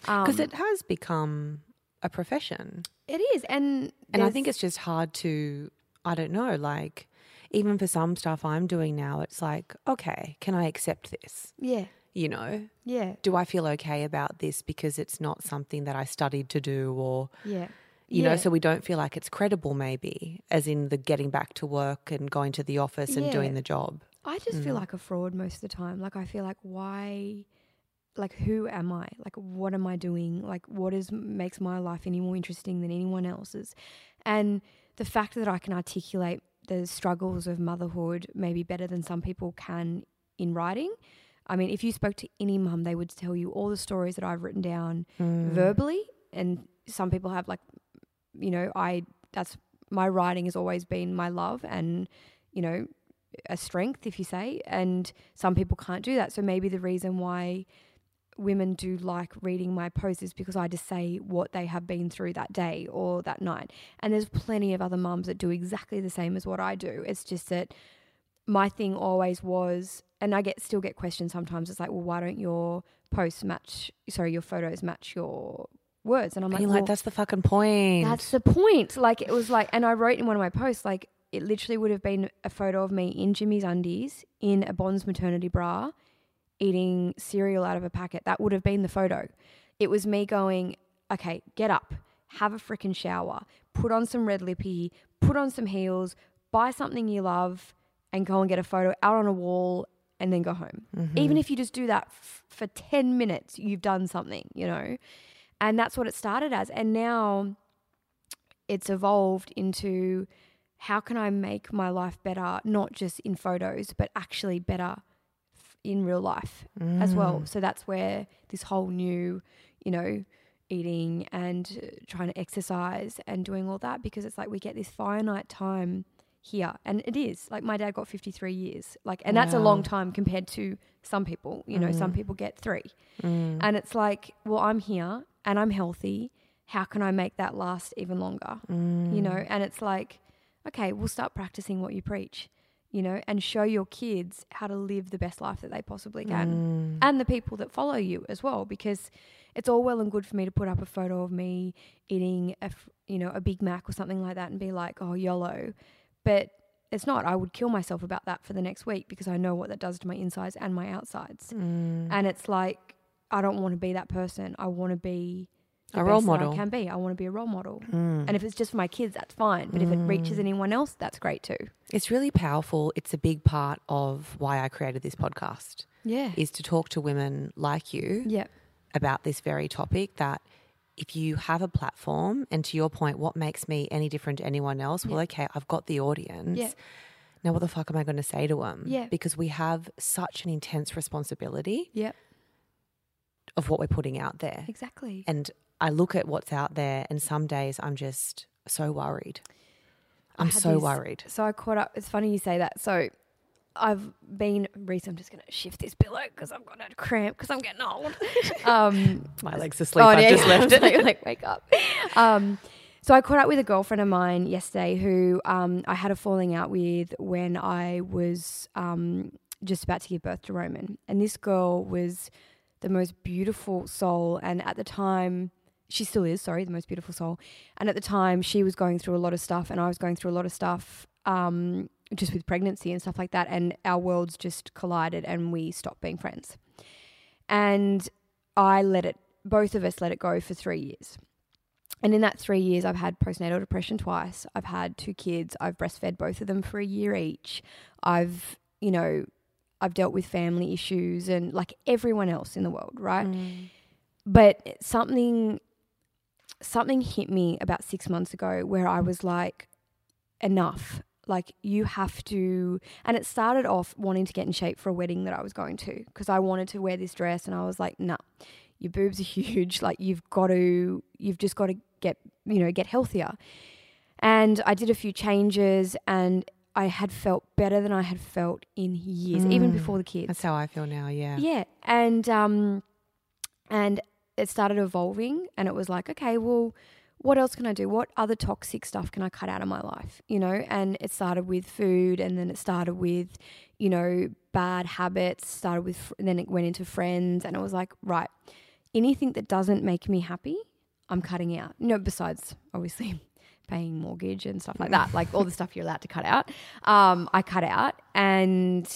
Because Um, it has become a profession. It is, and And I think it's just hard to, I don't know, like, even for some stuff I'm doing now, it's like, okay, can I accept this? yeah, You know, yeah, do I feel okay about this because it's not something that I studied to do or, yeah, you Yeah. know, so we don't feel like it's credible, maybe, as in the getting back to work and going to the office and Yeah. doing the job. I just Mm. feel like a fraud most of the time. Like I feel like why, like who am I? Like what am I doing? Like what is makes my life any more interesting than anyone else's? And the fact that I can articulate the struggles of motherhood maybe better than some people can in writing. I mean, if you spoke to any mum, they would tell you all the stories that I've written down Mm. verbally, and some people have like, you know, I that's my writing has always been my love, and you know, a strength, if you say, and some people can't do that. So maybe the reason why women do like reading my posts is because I just say what they have been through that day or that night. And there's plenty of other mums that do exactly the same as what I do. It's just that my thing always was and I get still get questions sometimes. It's like, well, why don't your posts match sorry, your photos match your words? And I'm like, well, like, that's the fucking point. that's the point. Like it was like, and I wrote in one of my posts, like it literally would have been a photo of me in Jimmy's undies in a Bonds maternity bra, eating cereal out of a packet. That would have been the photo. It was me going, okay, get up, have a freaking shower, put on some red lippy, put on some heels, buy something you love, and go and get a photo out on a wall and then go home. Mm-hmm. Even if you just do that f- for 10 minutes, you've done something, you know? And that's what it started as. And now it's evolved into how can I make my life better, not just in photos, but actually better in real life as well. Mm. So that's where this whole new, you know, eating and trying to exercise and doing all that because it's like we get this finite time here and it is. Like my dad got 53 years like and that's a long time compared to some people you know some mm. people get 3 mm. and it's like well i'm here and i'm healthy. How can i make that last even longer? You know and it's like okay we'll start practicing what you preach you know and show your kids how to live the best life that they possibly can. And the people that follow you as well because it's all well and good for me to put up a photo of me eating a f- you know a big mac or something like that and be like oh yolo. But it's not i would kill myself about that for the next week because i know what that does to my insides and my outsides. Mm. and it's like i don't want to be that person. I want to be A role model. I can be. I want to be a role model. Mm. And if it's just for my kids, that's fine. But if it reaches anyone else, that's great too. It's really powerful. It's a big part of why I created this podcast Yeah. is to talk to women like you Yeah. about this very topic that if you have a platform and to your point what makes me any different to anyone else well okay I've got the audience Yeah. now what the fuck am I going to say to them Yeah. because we have such an intense responsibility Yeah. of what we're putting out there Exactly. and I look at what's out there and some days I'm just so worried I I'm so worried So I caught up. It's funny you say that. So I've been recently. I'm just going to shift this pillow because I've got a cramp because I'm getting old. um, my legs asleep oh, I've yeah, just yeah. left it like, like, wake up. Um, so I caught up with a girlfriend of mine yesterday who um, I had a falling out with when I was um, just about to give birth to Roman. And this girl was the most beautiful soul. And at the time, she still is, sorry, the most beautiful soul. And at the time, she was going through a lot of stuff, and I was going through a lot of stuff um, just with pregnancy and stuff like that. And our worlds just collided, and we stopped being friends. And I let it, both of us let it go for three years. And in that three years, I've had postnatal depression twice. I've had two kids. I've breastfed both of them for a year each. I've, you know, I've dealt with family issues and like everyone else in the world, right? But something, something hit me about six months ago where I was like, enough. Like you have to, and it started off wanting to get in shape for a wedding that I was going to because I wanted to wear this dress, and I was like, nah, your boobs are huge. Like you've got to, you've just got to get, you know, get healthier. And I did a few changes, and I had felt better than I had felt in years, even Mm. before the kids. that's how I feel now yeah Yeah, and um, and it started evolving, and it was like, okay, well, what else can I do? What other toxic stuff can I cut out of my life? You know, and it started with food, and then it started with, you know, bad habits. Started with, then it went into friends, and it was like, right, anything that doesn't make me happy, I'm cutting out. You know, besides obviously paying mortgage and stuff like that, like all the stuff you're allowed to cut out. Um, I cut out, and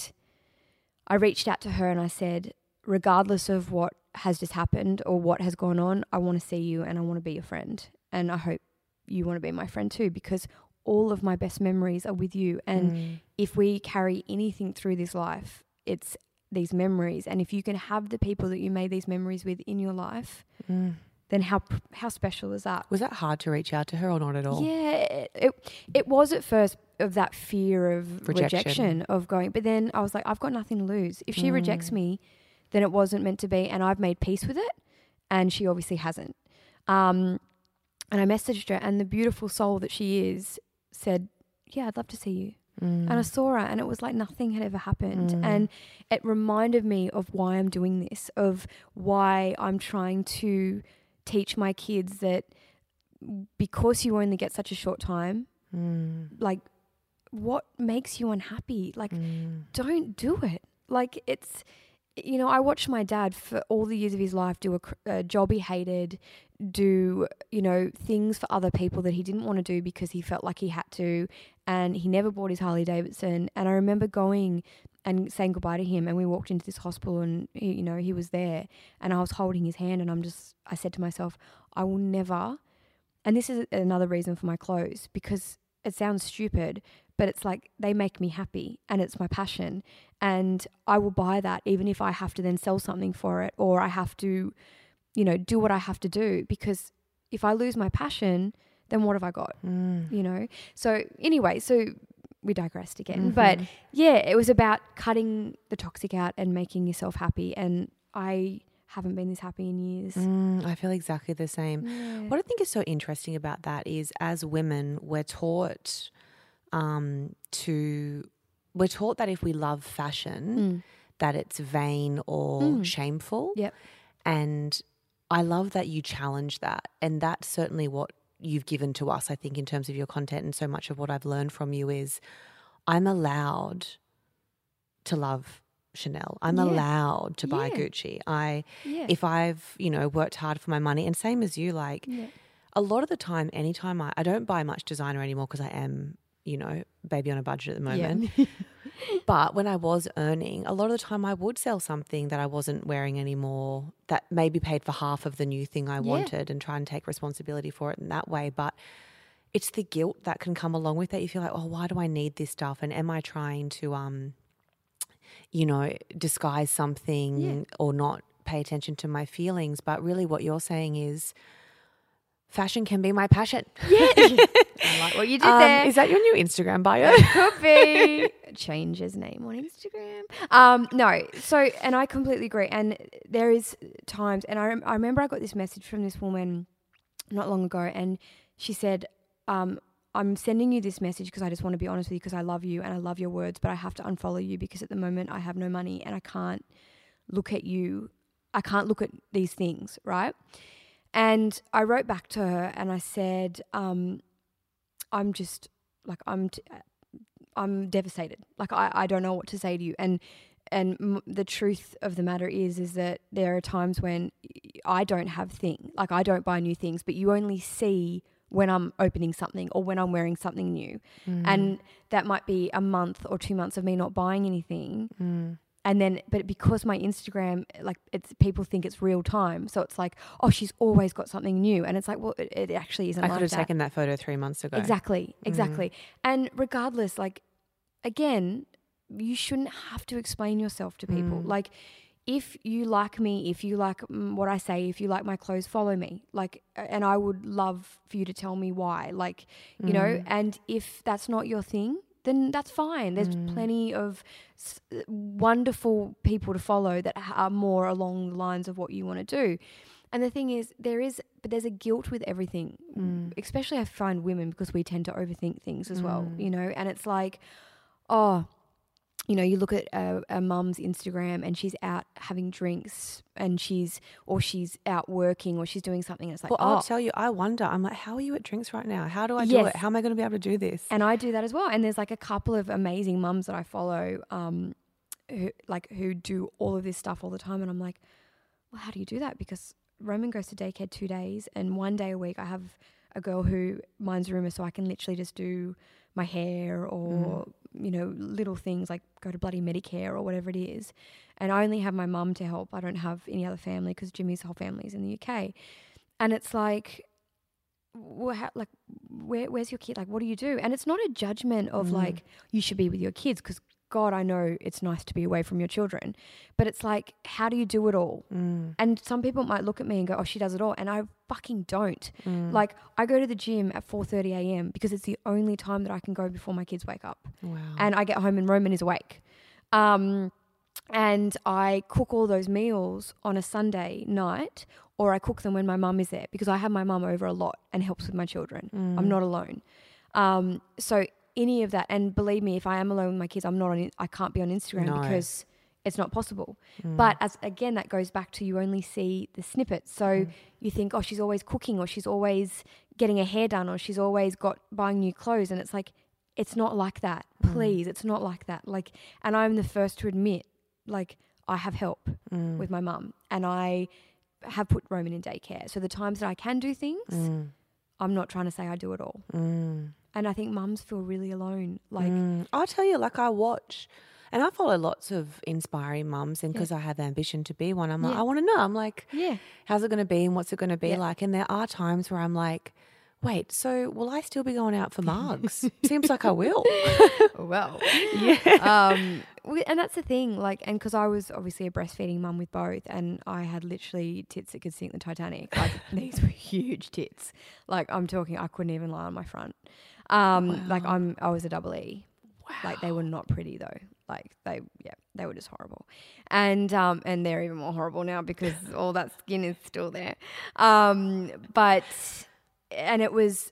I reached out to her and I said, regardless of what has just happened or what has gone on, I want to see you and I want to be your friend. And I hope you want to be my friend too, because all of my best memories are with you. And Mm. if we carry anything through this life, it's these memories. And if you can have the people that you made these memories with in your life, Mm. then how how special is that? was that hard to reach out to her or not at all Yeah, it, it it was at first of that fear of Rejection. rejection. of going, but then I was like, I've got nothing to lose. If she rejects me, then it wasn't meant to be, and I've made peace with it, and she obviously hasn't. Um, and I messaged her, and the beautiful soul that she is said, "Yeah, I'd love to see you. Mm. And I saw her and it was like nothing had ever happened. Mm. And it reminded me of why I'm doing this, of why I'm trying to teach my kids that because you only get such a short time, mm. like what makes you unhappy? Like don't do it. Like it's you know, I watched my dad for all the years of his life do a, a job he hated, do, you know, things for other people that he didn't want to do because he felt like he had to. And he never bought his Harley Davidson. And I remember going and saying goodbye to him. And we walked into this hospital and, he, you know, he was there. And I was holding his hand. And I'm just, I said to myself, I will never. And this is another reason for my clothes because it sounds stupid, but it's like they make me happy and it's my passion. And I will buy that even if I have to then sell something for it or I have to, you know, do what I have to do because if I lose my passion, then what have I got? You know? So, anyway, so we digressed again. But yeah, it was about cutting the toxic out and making yourself happy. And I haven't been this happy in years. Mm, I feel exactly the same. What I think is so interesting about that is as women, we're taught um, to, we're taught that if we love fashion, that it's vain or shameful. Yep. And I love that you challenge that. And that's certainly what you've given to us, I think, in terms of your content. And so much of what I've learned from you is I'm allowed to love Chanel. I'm Yeah. allowed to buy Yeah. Gucci. I Yeah. if I've, you know, worked hard for my money and same as you, like a lot of the time, anytime I, I don't buy much designer anymore because I am, you know, baby on a budget at the Yeah. moment. but when I was earning, a lot of the time I would sell something that I wasn't wearing anymore that maybe paid for half of the new thing I wanted and try and take responsibility for it in that way. But it's the guilt that can come along with that. You feel like, oh, why do I need this stuff? And am I trying to, um, you know, disguise something or not pay attention to my feelings? But really, what you're saying is, fashion can be my passion. Yeah. I like what you did Um, there. is that your new Instagram bio? Could be. Change his name on Instagram. Um, no, so, and I completely agree. And there is times, and I, rem- I remember I got this message from this woman not long ago, and she said, um, I'm sending you this message because I just want to be honest with you because I love you and I love your words, but I have to unfollow you because at the moment I have no money and I can't look at you. I can't look at these things, right? And I wrote back to her and I said, um, I'm just like I'm t- I'm devastated. Like I, I don't know what to say to you. And and m- the truth of the matter is is that there are times when I don't have thing like I don't buy new things, but you only see when I'm opening something or when I'm wearing something new, and that might be a month or two months of me not buying anything. And then, but because my Instagram, like it's people think it's real time, so it's like, oh, she's always got something new, and it's like, well, it, it actually isn't. I like could have that. taken that photo three months ago. Exactly, mm. exactly. And regardless, like again, you shouldn't have to explain yourself to people. Mm. Like if you like me, if you like mm, what I say, if you like my clothes, follow me. Like and I would love for you to tell me why. Like, you know, mm. and if that's not your thing, then that's fine. There's mm. plenty of s- wonderful people to follow that are more along the lines of what you want to do. And the thing is, there is, but there's a guilt with everything, mm. especially I find women because we tend to overthink things as well, mm. you know, and it's like, oh, you know, you look at a, a mum's Instagram and she's out having drinks and she's, or she's out working or she's doing something and it's like, Well, oh, I'll tell you, I wonder. I'm like, how are you at drinks right now? How do I do Yes. it? How am I going to be able to do this? And I do that as well. And there's like a couple of amazing mums that I follow, um, who like who do all of this stuff all the time. And I'm like, well, how do you do that? Because Roman goes to daycare two days, and one day a week I have a girl who minds the room, so I can literally just do my hair or mm. you know little things like go to bloody Medicare or whatever it is. And I only have my mum to help. I don't have any other family because Jimmy's whole family is in the UK. And it's like well, how, like where, where's your kid like what do you do and it's not a judgment of mm. like you should be with your kids because god i know it's nice to be away from your children. But it's like how do you do it all? And some people might look at me and go oh she does it all. And i fucking don't. Like i go to the gym at 4.30 a.m because it's the only time that i can go before my kids wake up. Wow. and i get home and roman is awake. Um, and I cook all those meals on a Sunday night, or I cook them when my mum is there because I have my mum over a lot and helps with my children. I'm not alone. Um, so any of that. And believe me, if I am alone with my kids, I'm not on. I can't be on Instagram No. because it's not possible. Mm. But as again, that goes back to you only see the snippets. So mm. you think, oh, she's always cooking, or she's always getting her hair done, or she's always got buying new clothes, and it's like, it's not like that. Mm. Please, it's not like that. Like, and I'm the first to admit, like, I have help with my mum, and I have put Roman in daycare. So the times that I can do things, I'm not trying to say I do it all. And I think mums feel really alone. Like, Mm, I'll tell you, like I watch, and I follow lots of inspiring mums, and because I have ambition to be one, I'm like, Yeah. I want to know. I'm like, Yeah. how's it going to be, and what's it going to be Yeah. like? And there are times where I'm like, wait, so will I still be going out for mugs? Seems like I will. well, yeah. um, we, and that's the thing. Like, and because I was obviously a breastfeeding mum with both, and I had literally tits that could sink the Titanic. Like these were huge tits. Like I'm talking, I couldn't even lie on my front. Um, like I'm, I was a double E. Wow. Like they were not pretty though. Like they, yeah, they were just horrible, and um, and they're even more horrible now because all that skin is still there. Um, but and it was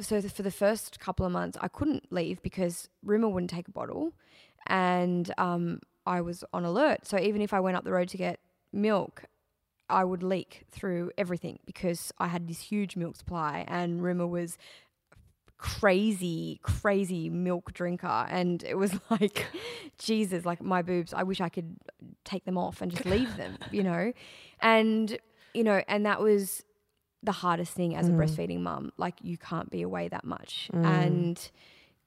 so for the first couple of months I couldn't leave because Rumor wouldn't take a bottle, and um, I was on alert. So even if I went up the road to get milk, I would leak through everything because I had this huge milk supply, and Rumor was crazy, crazy milk drinker. And it was like, Jesus, like my boobs, I wish I could take them off and just leave them, you know? And, you know, and that was the hardest thing as a mm. breastfeeding mum. Like, you can't be away that much. Mm. And,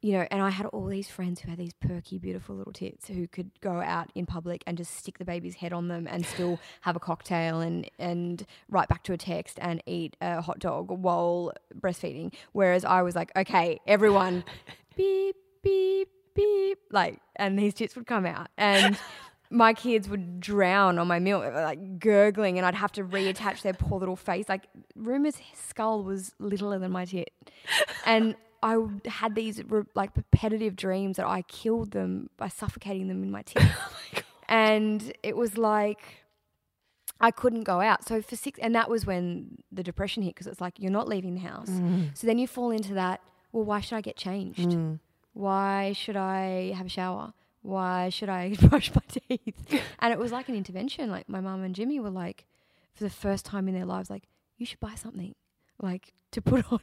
you know, and I had all these friends who had these perky, beautiful little tits who could go out in public and just stick the baby's head on them and still have a cocktail and and write back to a text and eat a hot dog while breastfeeding. Whereas I was like, okay, everyone, beep beep beep, like, and these tits would come out and. My kids would drown on my milk, like gurgling, and I'd have to reattach their poor little face. Like, Rumour's skull was littler than my tit. And I had these re- like repetitive dreams that I killed them by suffocating them in my teeth. Oh and it was like I couldn't go out. So for six, and that was when the depression hit because it's like you're not leaving the house. Mm. So then you fall into that. Well, why should I get changed? Mm. Why should I have a shower? Why should I brush my teeth? and it was like an intervention. Like my mum and Jimmy were like, for the first time in their lives, like you should buy something, like to put on.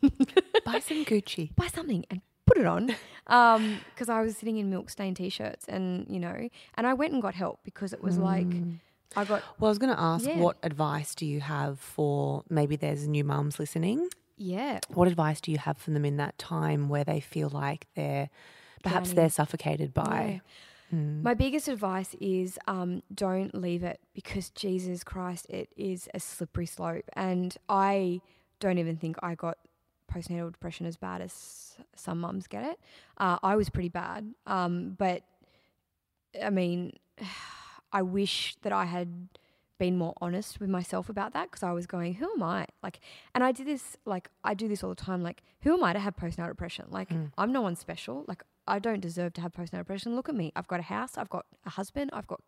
Buy some Gucci. buy something and put it on um, because I was sitting in milk stained t-shirts and you know and I went and got help because it was like mm. I got Well, I was going to ask, Yeah. what advice do you have for maybe there's new mums listening? yeah What advice do you have for them in that time where they feel like they're perhaps they're suffocated by? Mm. my biggest advice is um, don't leave it because Jesus Christ it is a slippery slope and I don't even think I got postnatal depression as bad as some mums get it uh, I was pretty bad um, but I mean I wish that I had been more honest with myself about that because I was going, who am I? Like, and I did this, like, I do this all the time. Like, who am I to have postnatal depression? Like, I'm no one special. Like, I don't deserve to have postnatal depression. Look at me. I've got a house. I've got a husband. I've got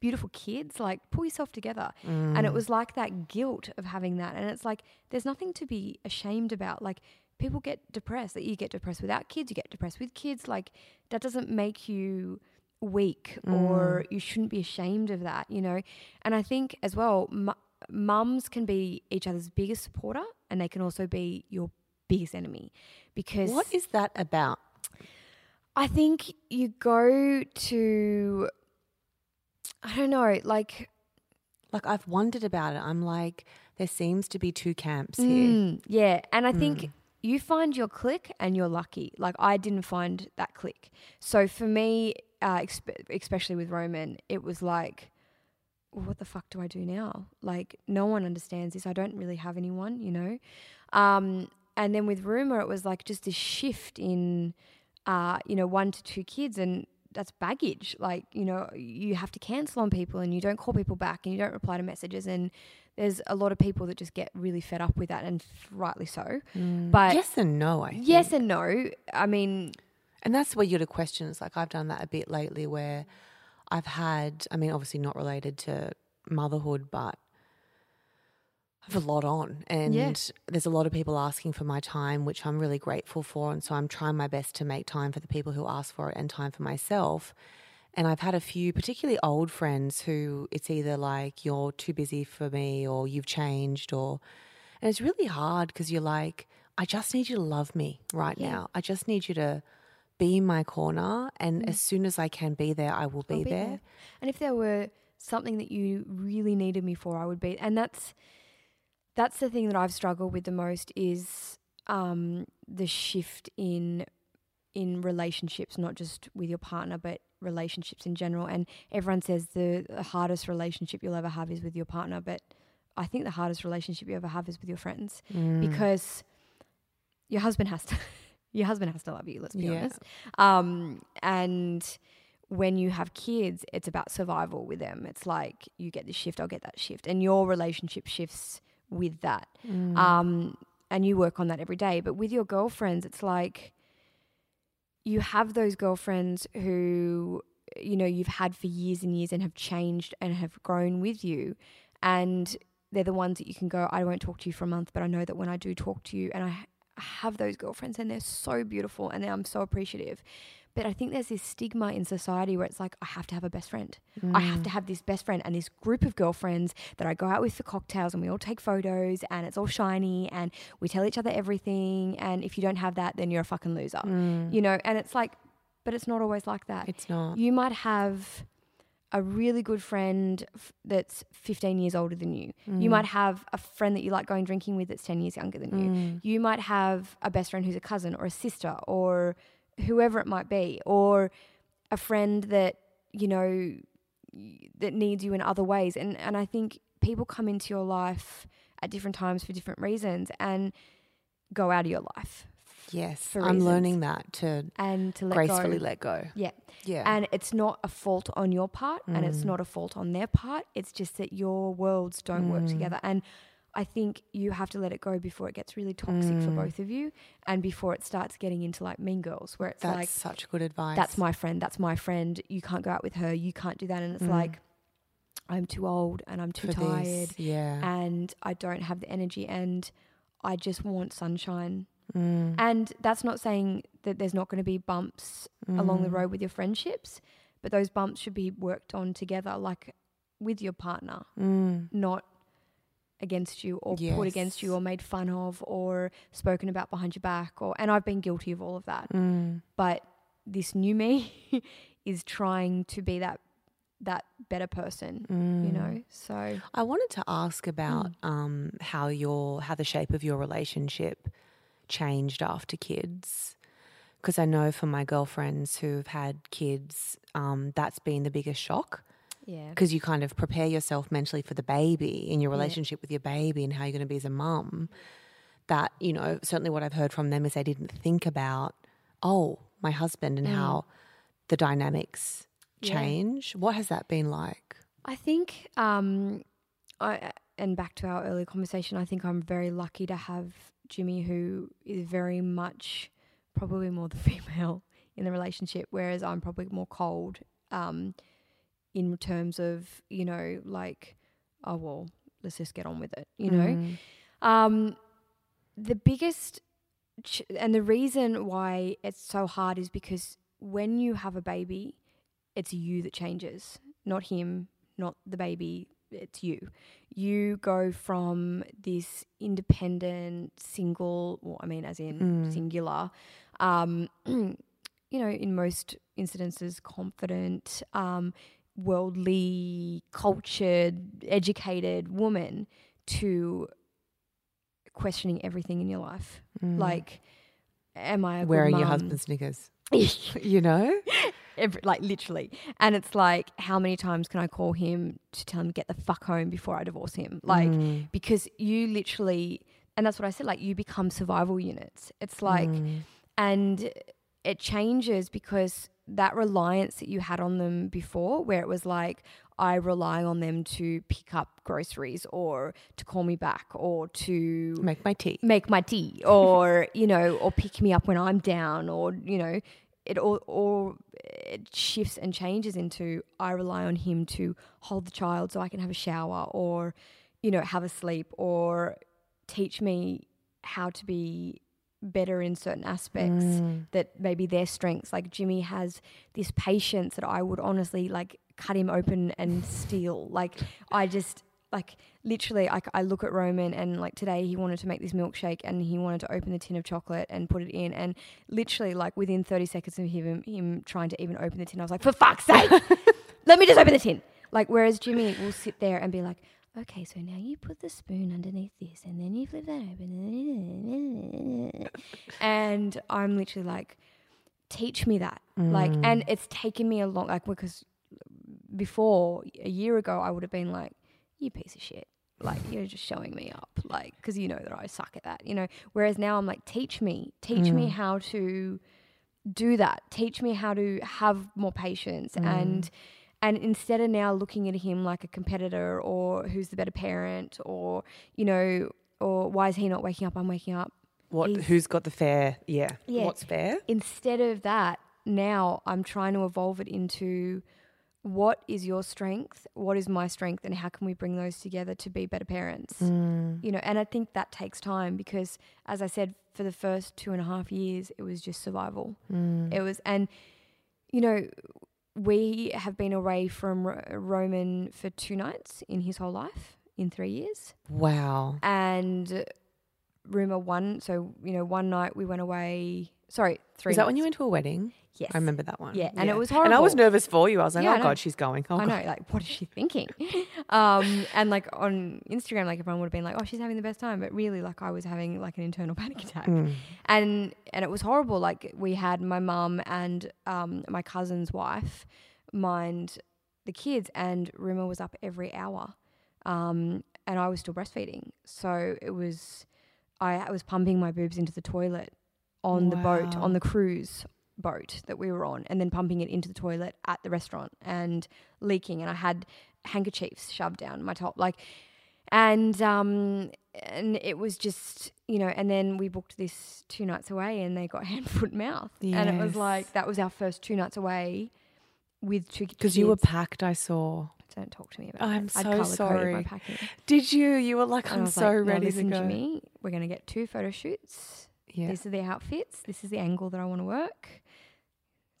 beautiful kids. Like, pull yourself together. And it mm. was like that guilt of having that. And it's like, there's nothing to be ashamed about. Like, people get depressed. That you get depressed without kids. You get depressed with kids. Like, that doesn't make you weak or mm. you shouldn't be ashamed of that, you know. And I think as well, mu- mums can be each other's biggest supporter and they can also be your biggest enemy because What is that about? I think you go to, I don't know, like, Like I've wondered about it. I'm like, there seems to be two camps here. Mm, yeah. And I think you find your clique and you're lucky. Like I didn't find that clique. So for me, uh, expe- especially with Roman, it was like, what the fuck do I do now? Like no one understands this. I don't really have anyone, you know. Um, and then with Rumor, it was like just this shift in, uh, you know, one to two kids and. That's baggage. Like, you know, you have to cancel on people and you don't call people back and you don't reply to messages. And there's a lot of people that just get really fed up with that and rightly so. But yes and no, I think. yes and no. I mean, And that's where you're to question. It's like I've done that a bit lately where I've had, I mean, obviously not related to motherhood, but I have a lot on, and Yeah. there's a lot of people asking for my time, which I'm really grateful for. And so I'm trying my best to make time for the people who ask for it and time for myself. And I've had a few, particularly old friends, who it's either like you're too busy for me, or you've changed, or and it's really hard because you're like, I just need you to love me right now. I just need you to be in my corner, and as soon as I can be there, I will be, Mm. Be there. there. And if there were something that you really needed me for, I would be. And that's that's the thing that I've struggled with the most is um, the shift in in relationships, not just with your partner, but relationships in general. And everyone says the, the hardest relationship you'll ever have is with your partner, but I think the hardest relationship you ever have is with your friends Mm. because your husband has to your husband has to love you. Let's be Yeah. honest. Um, and when you have kids, it's about survival with them. It's like you get this shift, I'll get that shift, and your relationship shifts with that. Mm. Um, and you work on that every day. But with your girlfriends, it's like you have those girlfriends who you know you've had for years and years and have changed and have grown with you, and they're the ones that you can go. I won't talk to you for a month, but I know that when I do talk to you, and I have those girlfriends, and they're so beautiful, and I'm so appreciative. But I think there's this stigma in society where it's like, I have to have a best friend. I have to mm. have this best friend and this group of girlfriends that I go out with for cocktails and we all take photos and it's all shiny and we tell each other everything. And if you don't have that, then you're a fucking loser, mm. you know? And it's like, but it's not always like that. It's not. You might have a really good friend f- that's 15 years older than you. You might mm. have a friend that you like going drinking with that's 10 years younger than you. You might have a best friend who's a cousin or a sister or whoever it might be, or a friend that, you know, that needs you in other ways. And, and I think people come into your life at different times for different reasons and go out of your life Yes, for I'm learning that to and to let gracefully go. let go. Yeah. Yeah. And it's not a fault on your part and it's mm. not a fault on their part. It's just that your worlds don't work mm. together. And I think you have to let it go before it gets really toxic for both of you and before it starts getting into like mean girls where it's That's like such good advice. that's my friend, that's my friend, you can't go out with her, you can't do that and it's like I'm too old and I'm too For tired this, yeah. and I don't have the energy and I just want sunshine. Mm. And that's not saying that there's not going to be bumps along Mm. the road with your friendships, but those bumps should be worked on together, like with your partner, not against you or put Mm. Against you or made fun of or spoken about behind your back or and I've been guilty of all of that. Mm. But this new me is trying to be that that better person, Mm. you know? So I wanted to ask about Mm. um, how your how the shape of your relationship changed after kids. Because I know for my girlfriends who've had kids, um, that's been the biggest shock. Yeah. Because you kind of prepare yourself mentally for the baby in your relationship with your baby and how you're going to be as a mum. That you know, certainly what I've heard from them is they didn't think about, oh, my husband and how the dynamics Yeah. change. What has that been like? I think, um, I and back to our earlier conversation, I think I'm very lucky to have Jimmy, who is very much probably more the female in the relationship, whereas I'm probably more cold. Um, in terms of you know, like, oh well, let's just get on with it, you know. Um, the biggest ch- and the reason why it's so hard is because when you have a baby, it's you that changes, not him, not the baby. It's you. You go from this independent, single, well, I mean, as in singular, um, you know, in most incidences, confident, um, worldly, cultured, educated woman to questioning everything in your life. Like, am I Wearing your husband's knickers. you know? Every, like literally. And it's like, how many times can I call him to tell him to get the fuck home before I divorce him? Like, Mm. because you literally, and that's what I said, like, you become survival units. It's like, Mm. and it changes because that reliance that you had on them before, where it was like, I rely on them to pick up groceries or to call me back or to Make my tea. make my tea or you know or pick me up when i'm down or you know it all or it shifts and changes into i rely on him to hold the child so i can have a shower or you know, have a sleep or teach me how to be better in certain aspects Mm. that maybe their strengths. Like Jimmy has this patience that I would honestly like cut him open and steal. Like I just like literally I, I look at Roman and like today he wanted to make this milkshake and he wanted to open the tin of chocolate and put it in and literally like within 30 seconds of him him trying to even open the tin I was like for fuck's sake let me just open the tin like whereas Jimmy will sit there and be like okay so now you put the spoon underneath this and then you flip that open and I'm literally like teach me that. Like mm. and it's taken me a long like because before a year ago I would have been like you piece of shit. Like you're just showing me up. Like because you know that I suck at that you know? Whereas now I'm like teach me. Teach me mm. how to do that. Teach me how to have more patience mm. and and instead of now looking at him like a competitor or who's the better parent or you know or why is he not waking up I'm waking up What? He's- Who's got the fair? Yeah. Yeah. What's fair? instead of that, now I'm trying to evolve it into what is your strength, what is my strength, and how can we bring those together to be better parents? Mm. You know, and I think that takes time because, as I said, for the first two and a half years, it was just survival. Mm. It was, and you know, we have been away from Ro- Roman for two nights in his whole life in three years Wow. and rumor one so you know one night we went away sorry three Is that when you went to a wedding? yes I remember that one. Yeah, and it was horrible. And I was nervous for you. I was like, Yeah, oh. God, she's going. Oh, I God. like, what is she thinking? um, and like on Instagram, like everyone would have been like, "Oh, she's having the best time," but really, like, I was having like an internal panic attack, Mm. and and it was horrible. Like, we had my mum and um, my cousin's wife mind the kids, and Rima was up every hour, um, and I was still breastfeeding, so it was, I was pumping my boobs into the toilet on the boat on the cruise boat that we were on and then pumping it into the toilet at the restaurant and leaking and I had handkerchiefs shoved down my top like and um and it was just you know and then we booked this two nights away and they got hand foot mouth and it was like that was our first two nights away with two Because you were packed, I saw. don't talk to me about I'm it. So sorry. my. Did you? You were like, I'm so like, "Now ready listen, to go. Jimmy, we're going to get two photo shoots Yeah. these are the outfits. This is the angle that I want to work.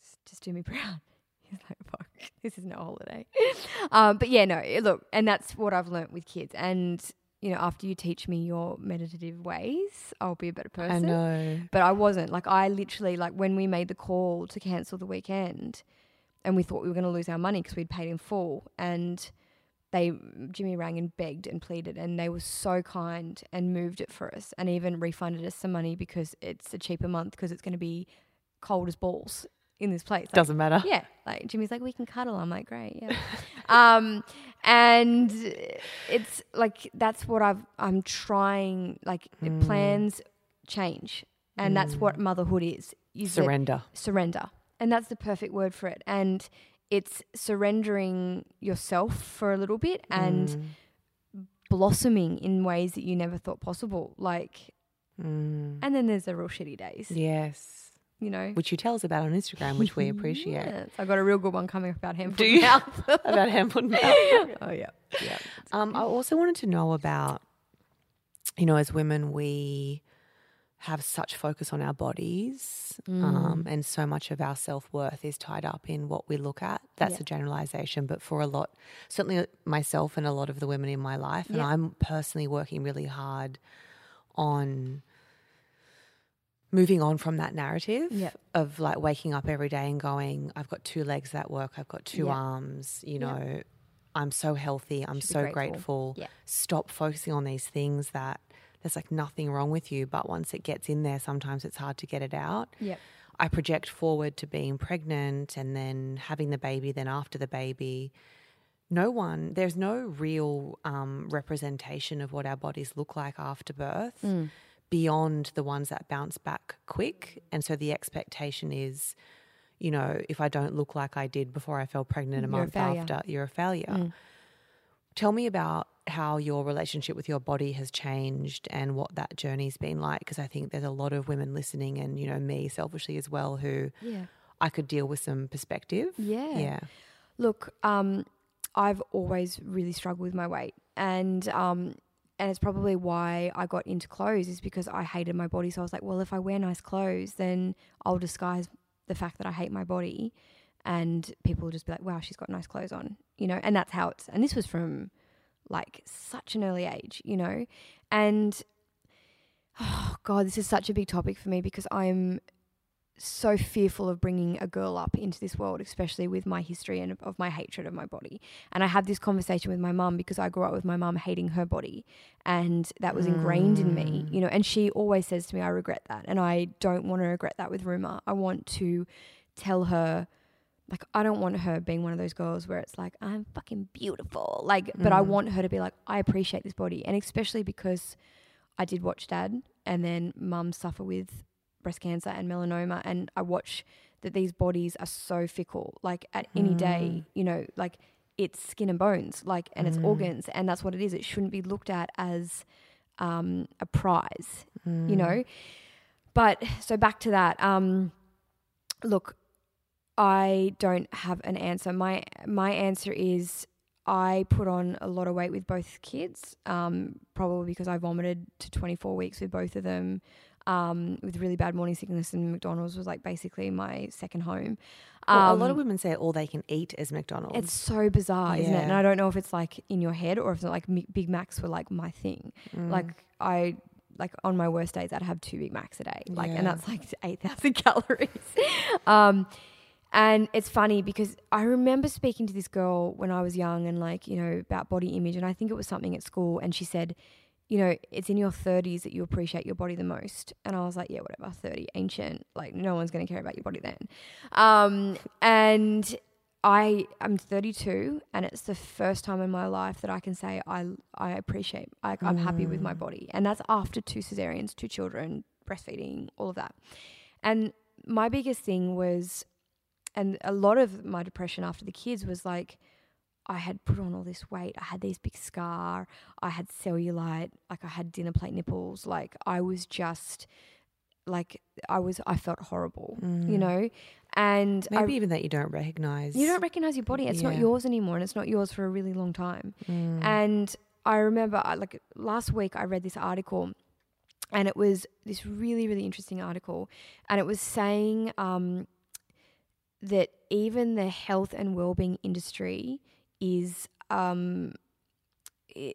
Just, just do me proud. He's like, fuck, this is no holiday. um, but yeah, no, look, and that's what I've learnt with kids. And, you know, after you teach me your meditative ways, I'll be a better person. I know. But I wasn't. Like, I literally, like, when we made the call to cancel the weekend and we thought we were going to lose our money because we'd paid in full. And they, Jimmy rang and begged and pleaded, and they were so kind and moved it for us and even refunded us some money because it's a cheaper month because it's going to be cold as balls in this place. Like, Doesn't matter. yeah, like Jimmy's like, we can cuddle. I'm like, great, yeah. um, and it's like that's what I've I'm trying. Like Mm. plans change, and that's what motherhood is. is Surrender. surrender, and that's the perfect word for it. And it's surrendering yourself for a little bit and Mm. blossoming in ways that you never thought possible. Like, Mm. and then there's the real shitty days, Yes. you know. Which you tell us about on Instagram, which we appreciate. Yes, I got a real good one coming up about him. Do you? about hand and mouth. oh yeah, yeah. Um, I also wanted to know about, you know, as women, we have such focus on our bodies, um, and so much of our self worth is tied up in what we look at. That's Yeah. a generalization, but for a lot, certainly myself and a lot of the women in my life, and Yeah. I'm personally working really hard on moving on from that narrative Yeah. of like waking up every day and going, I've got two legs that work, I've got two arms, you know, I'm so healthy, I'm Should so grateful. grateful. Stop focusing on these things that there's like nothing wrong with you, but once it gets in there, sometimes it's hard to get it out. Yep. I project forward to being pregnant and then having the baby, then after the baby. No one, there's no real um, representation of what our bodies look like after birth Mm. beyond the ones that bounce back quick. And so the expectation is, you know, if I don't look like I did before I fell pregnant a You're month failure. after, you're a failure. Mm. Tell me about how your relationship with your body has changed and what that journey's been like. Because I think there's a lot of women listening, and you know me selfishly as well, who Yeah. I could deal with some perspective. Yeah. Yeah. Look, um, I've always really struggled with my weight. and um, and it's probably why I got into clothes is because I hated my body. So I was like, well, if I wear nice clothes, then I'll disguise the fact that I hate my body, and people will just be like, wow, she's got nice clothes on, you know. And that's how it's. And this was from like such an early age, you know, and oh god, this is such a big topic for me because I'm so fearful of bringing a girl up into this world, especially with my history and of my hatred of my body. And I had this conversation with my mum because I grew up with my mum hating her body and that was ingrained in me, mm. you know, and she always says to me, I regret that. And I don't want to regret that with Ruma. I want to tell her like I don't want her being one of those girls where it's like I'm fucking beautiful. Like but I want her to be like I appreciate this body. And especially because I did watch dad and then mum suffer with breast cancer and melanoma and I watch that these bodies are so fickle like at any day you know like it's skin and bones like and it's organs and that's what it is. It shouldn't be looked at as um, a prize you know? But so back to that um, look I don't have an answer my my answer is I put on a lot of weight with both kids, um, probably because I vomited to 24 weeks with both of them, um, with really bad morning sickness, and McDonald's was like basically my second home. Well, a Um, lot of women say all they can eat is McDonald's. it's so bizarre, isn't it? And I don't know if it's like in your head or if it's like Big Macs were like my thing. Mm. Like I like on my worst days I'd have two Big Macs a day. Like Yeah. and that's like 8,000 calories. um and it's funny because I remember speaking to this girl when I was young and like, you know, about body image and I think it was something at school and she said, you know, it's in your 30s that you appreciate your body the most. And I was like, yeah, whatever, 30, ancient. Like, no one's going to care about your body then. Um, and I am 32, and it's the first time in my life that I can say I I appreciate, like, I'm happy with my body, and that's after two cesareans, two children, breastfeeding, all of that. And my biggest thing was, and a lot of my depression after the kids was like, I had put on all this weight. I had these big scar. I had cellulite. Like I had dinner plate nipples. Like I was just like I was. I felt horrible, you know. And I, Maybe even that you don't recognize. you don't recognize your body. It's not yours anymore, and it's not yours for a really long time. And I remember, like last week, I read this article, and it was this really, really interesting article, and it was saying um, that even the health and well-being industry is um,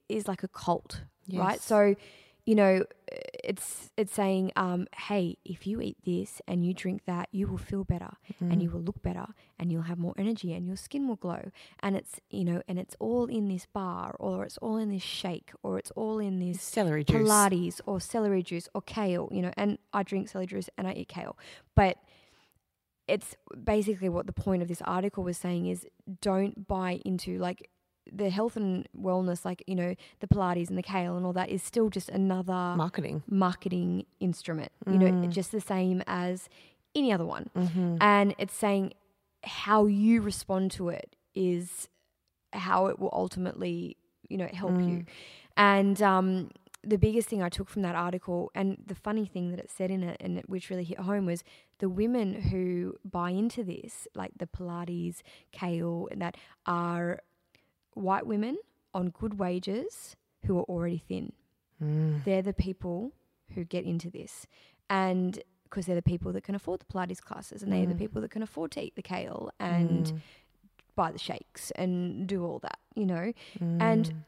is like a cult, right? So, you know, it's it's saying, um, hey, if you eat this and you drink that, you will feel better and you will look better and you'll have more energy and your skin will glow. And it's you know, and it's all in this bar or it's all in this shake or it's all in this Celery juice. Pilates or celery juice or kale. You know, and I drink celery juice and I eat kale, but it's basically what the point of this article was saying is don't buy into like the health and wellness, like, you know, the Pilates and the kale and all that is still just another marketing. marketing instrument, you know, mm. just the same as any other one. Mm-hmm. And it's saying how you respond to it is how it will ultimately, you know, help you. Mm. And um, the biggest thing I took from that article, and the funny thing that it said in it, and it- which really hit home, was the women who buy into this, like the Pilates, kale, and that are white women on good wages who are already thin. Mm. They're the people who get into this. And because they're the people that can afford the Pilates classes and they're the mm. people that can afford to eat the kale and mm. buy the shakes and do all that, you know? And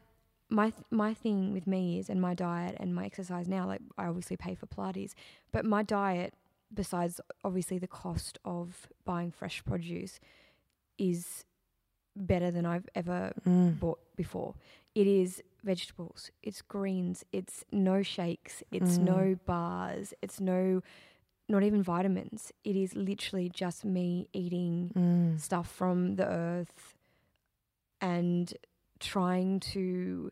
my th- my thing with me is and my diet and my exercise now like I obviously pay for Pilates, but my diet besides obviously the cost of buying fresh produce is better than I've ever mm. bought before. It is vegetables, it's greens, it's no shakes, it's no mm. bars, it's no not even vitamins. It is literally just me eating mm. stuff from the earth and trying to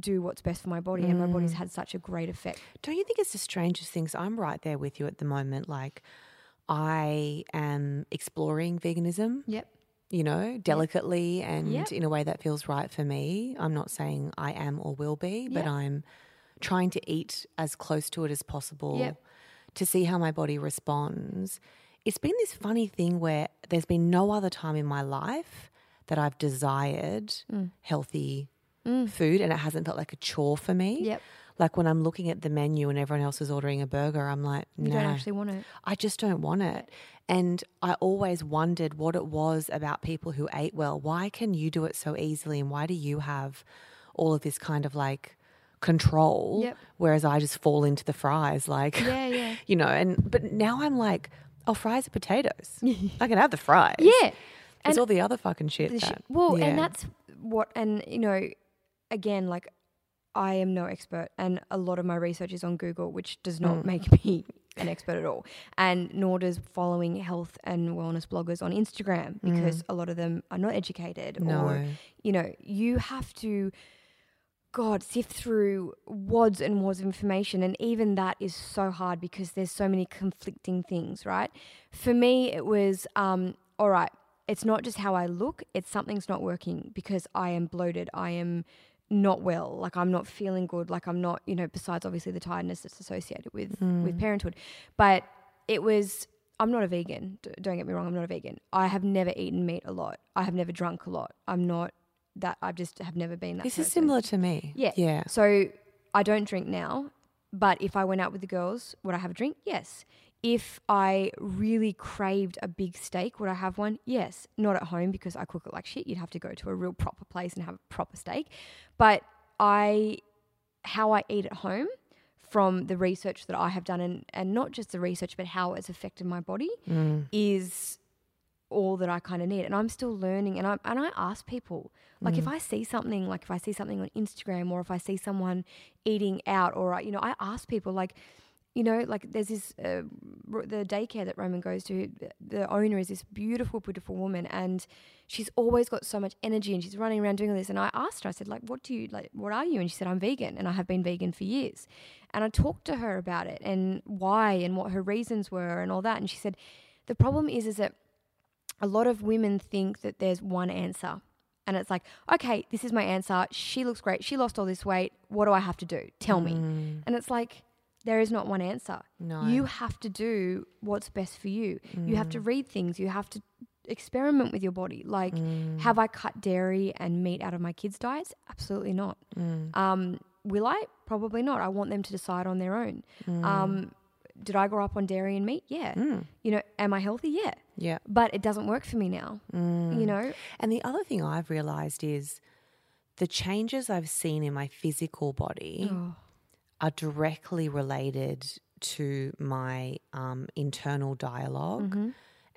do what's best for my body and my body's mm. had such a great effect. Don't you think it's the strangest things? I'm right there with you at the moment. Like, I am exploring veganism, Yep. you know, delicately and Yep. in a way that feels right for me. I'm not saying I am or will be, but Yep. I'm trying to eat as close to it as possible Yep. to see how my body responds. It's been this funny thing where there's been no other time in my life that I've desired Mm. healthy food and it hasn't felt like a chore for me. Mm. Yep. Like when I'm looking at the menu and everyone else is ordering a burger, I'm like, You don't actually want it. I just don't want it. And I always wondered what it was about people who ate well. Why can you do it so easily? And why do you have all of this kind of like control? Yep. Whereas I just fall into the fries, like, Yeah, yeah. you know, and but now I'm like, oh, fries are potatoes. I can have the fries. Yeah. And all the other fucking shit. shi- well, yeah. and that's what, and you know, again, like I am no expert, and a lot of my research is on Google, which does not Mm. make me an expert at all, and nor does following health and wellness bloggers on Instagram because a lot of them are not educated, or Mm. No. you know, you have to. God, sift through wads and wads of information. And even that is so hard because there's so many conflicting things, right? For me, it was, um, all right, it's not just how I look, it's something's not working because I am bloated. I am not well. Like I'm not feeling good. Like I'm not, you know, besides obviously the tiredness that's associated with, with mm. parenthood. But it was, I'm not a vegan. D- Don't get me wrong, I'm not a vegan. I have never eaten meat a lot. I have never drunk a lot. I'm not that, I've just have never been that this is similar to me. Yeah. Yeah. So I don't drink now, but if I went out with the girls, would I have a drink? Yes. If I really craved a big steak, would I have one? Yes. Not at home because I cook it like shit. You'd have to go to a real proper place and have a proper steak. But I, how I eat at home from the research that I have done, and, and not just the research, but how it's affected my body, mm. is all that I kind of need. And I'm still learning. And I and I ask people, like, if mm. I see something, like if I see something on Instagram, or if I see someone eating out, or you know, I ask people, like, you know, like there's this uh, r- the daycare that Roman goes to. The owner is this beautiful, beautiful woman, and she's always got so much energy, and she's running around doing all this. And I asked her, I said, like, what do you like? What are you? And she said, I'm vegan, and I have been vegan for years. And I talked to her about it and why and what her reasons were and all that. And she said, the problem is, is that a lot of women think that there's one answer. And it's like, okay, this is my answer. She looks great. She lost all this weight. What do I have to do? Tell me. And it's like, there is not one answer. No. You have to do what's best for you. You have to mm. read things. You have to experiment with your body. Like, mm. have I cut dairy and meat out of my kids' diets? Absolutely not. Mm. Um, will I? Probably not. I want them to decide on their own. Um, did I grow up on dairy and meat? Yeah. You know, am I healthy? Yeah. Yeah. But it doesn't work for me now. You know? And the other thing I've realized is the changes I've seen in my physical body Oh. Are directly related to my um, internal dialog Mm-hmm.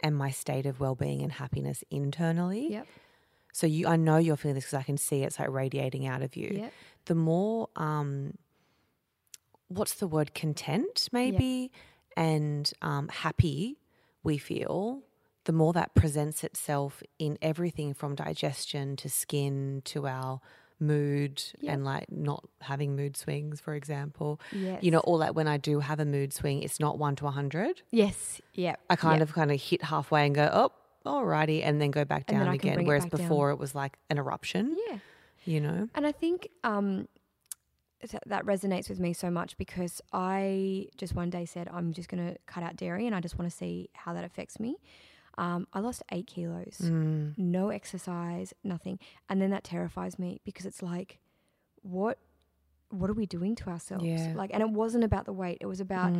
and my state of well-being and happiness internally. Yep. So you, I know you're feeling this because I can see it's like radiating out of you. Yep. The more, um, what's the word, content maybe, and um, happy we feel, the more that presents itself in everything from digestion to skin to our mood and like not having mood swings, for example. Yes. You know, all that when I do have a mood swing, it's not one to a hundred. Yes. Yep. I kind Yep. of kind of hit halfway and go, oh, alrighty, and then go back And down again. bring it Whereas down. before it was like an eruption. Yeah. You know? And I think um, th- that resonates with me so much because I just one day said, I'm just going to cut out dairy and I just want to see how that affects me. Um, I lost eight kilos, Mm. no exercise, nothing. And then that terrifies me because it's like, what? What are we doing to ourselves? Yeah. Like, and it wasn't about the weight; it was about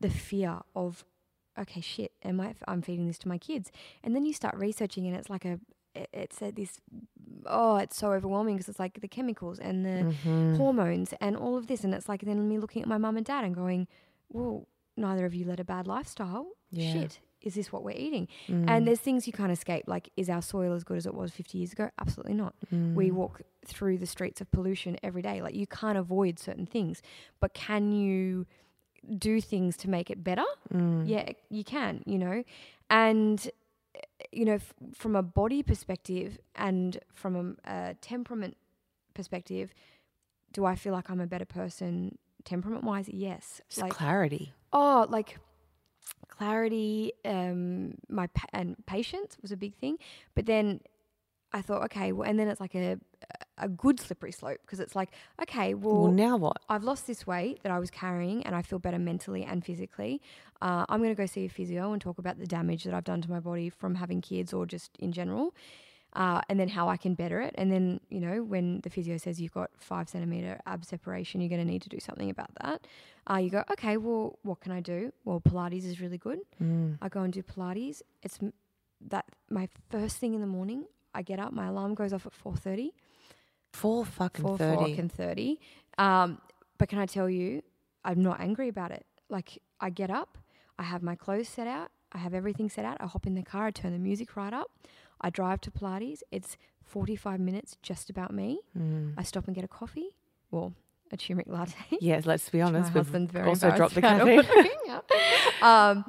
the fear of, okay, shit, am I? I'm feeding this to my kids, and then you start researching, and it's like a, it- it's a, this oh, it's so overwhelming because it's like the chemicals and the Mm-hmm. hormones and all of this. And it's like then me looking at my mum and dad and going, well, neither of you led a bad lifestyle. Yeah. Shit. Is this what we're eating? And mm. there's things you can't escape. Like, is our soil as good as it was 50 years ago? Absolutely not. We mm. walk through the streets of pollution every day. Like, you can't avoid certain things, but can you do things to make it better? Mm. Yeah, you can, you know. And eh, you know, f- from a body perspective and from a, a temperament perspective, do I feel like I'm a better person temperament wise? Yes. Just like, clarity. oh, like clarity, um, my pa- and patience was a big thing. But then I thought, okay, well, and then it's like a a good slippery slope because it's like, okay, well, Well, now what? I've lost this weight that I was carrying and I feel better mentally and physically. Uh, I'm going to go see a physio and talk about the damage that I've done to my body from having kids or just in general. Uh, and then how I can better it. And then, you know, when the physio says you've got five centimeter ab separation, you're going to need to do something about that. Uh, you go, okay, well, what can I do? Well, Pilates is really good. Mm. I go and do Pilates. It's m- that my first thing in the morning. I get up, my alarm goes off at four thirty. Four fucking Four thirty. o'clock and thirty. Um, but can I tell you, I'm not angry about it. Like I get up, I have my clothes set out, I have everything set out. I hop in the car, I turn the music right up. I drive to Pilates. It's 45 minutes just about me. Mm. I stop and get a coffee, well, a turmeric latte. Yes, let's be honest. We've husband's very also dropped the caffeine. um,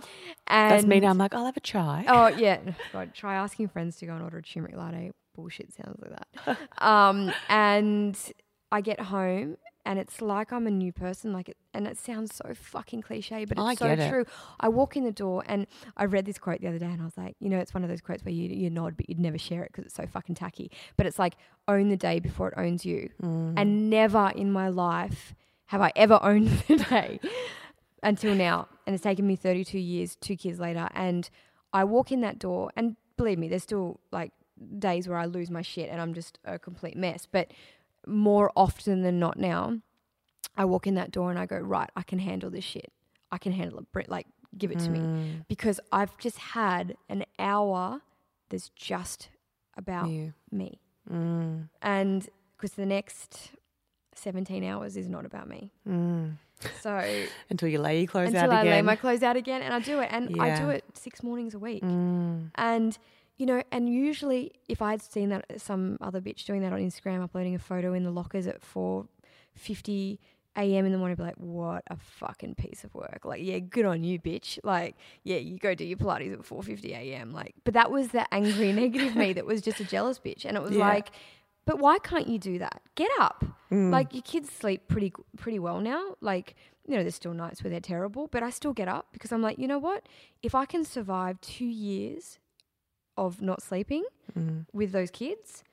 and That's me now. I'm like, I'll have a try. Oh yeah, God, try asking friends to go and order a turmeric latte. Bullshit sounds like that. um, and I get home and it's like I'm a new person. Like, it, and it sounds so fucking cliche, but it's I so get it. true. I walk in the door and I read this quote the other day, and I was like, you know, it's one of those quotes where you you nod, but you'd never share it because it's so fucking tacky. But it's like own the day before it owns you, Mm. and never in my life have I ever owned the day until now. And it's taken me 32 years, two kids later. And I walk in that door, and believe me, there's still like days where I lose my shit and I'm just a complete mess. But more often than not now, I walk in that door and I go, right, I can handle this shit. I can handle it. Like, give it to me. Mm. Because I've just had an hour that's just about You. me. Mm. And because the next 17 hours is not about me. Mm. So Until you lay your clothes until out I lay my clothes out again, and I do it, and I do it six mornings a week. Mm. And you know, and usually if I'd seen that some other bitch doing that on Instagram, uploading a photo in the lockers at four fifty a.m. in the morning, I'd be like, what a fucking piece of work! Like, yeah, good on you, bitch. Like, yeah, you go do your Pilates at four fifty a.m. Like, but that was the angry, negative me that was just a jealous bitch, and it was Yeah. like. But why can't you do that? Get up. Mm. Like your kids sleep pretty pretty well now. Like you know, there's still nights where they're terrible, but I still get up because I'm like, you know what? If I can survive two years of not sleeping Mm. with those kids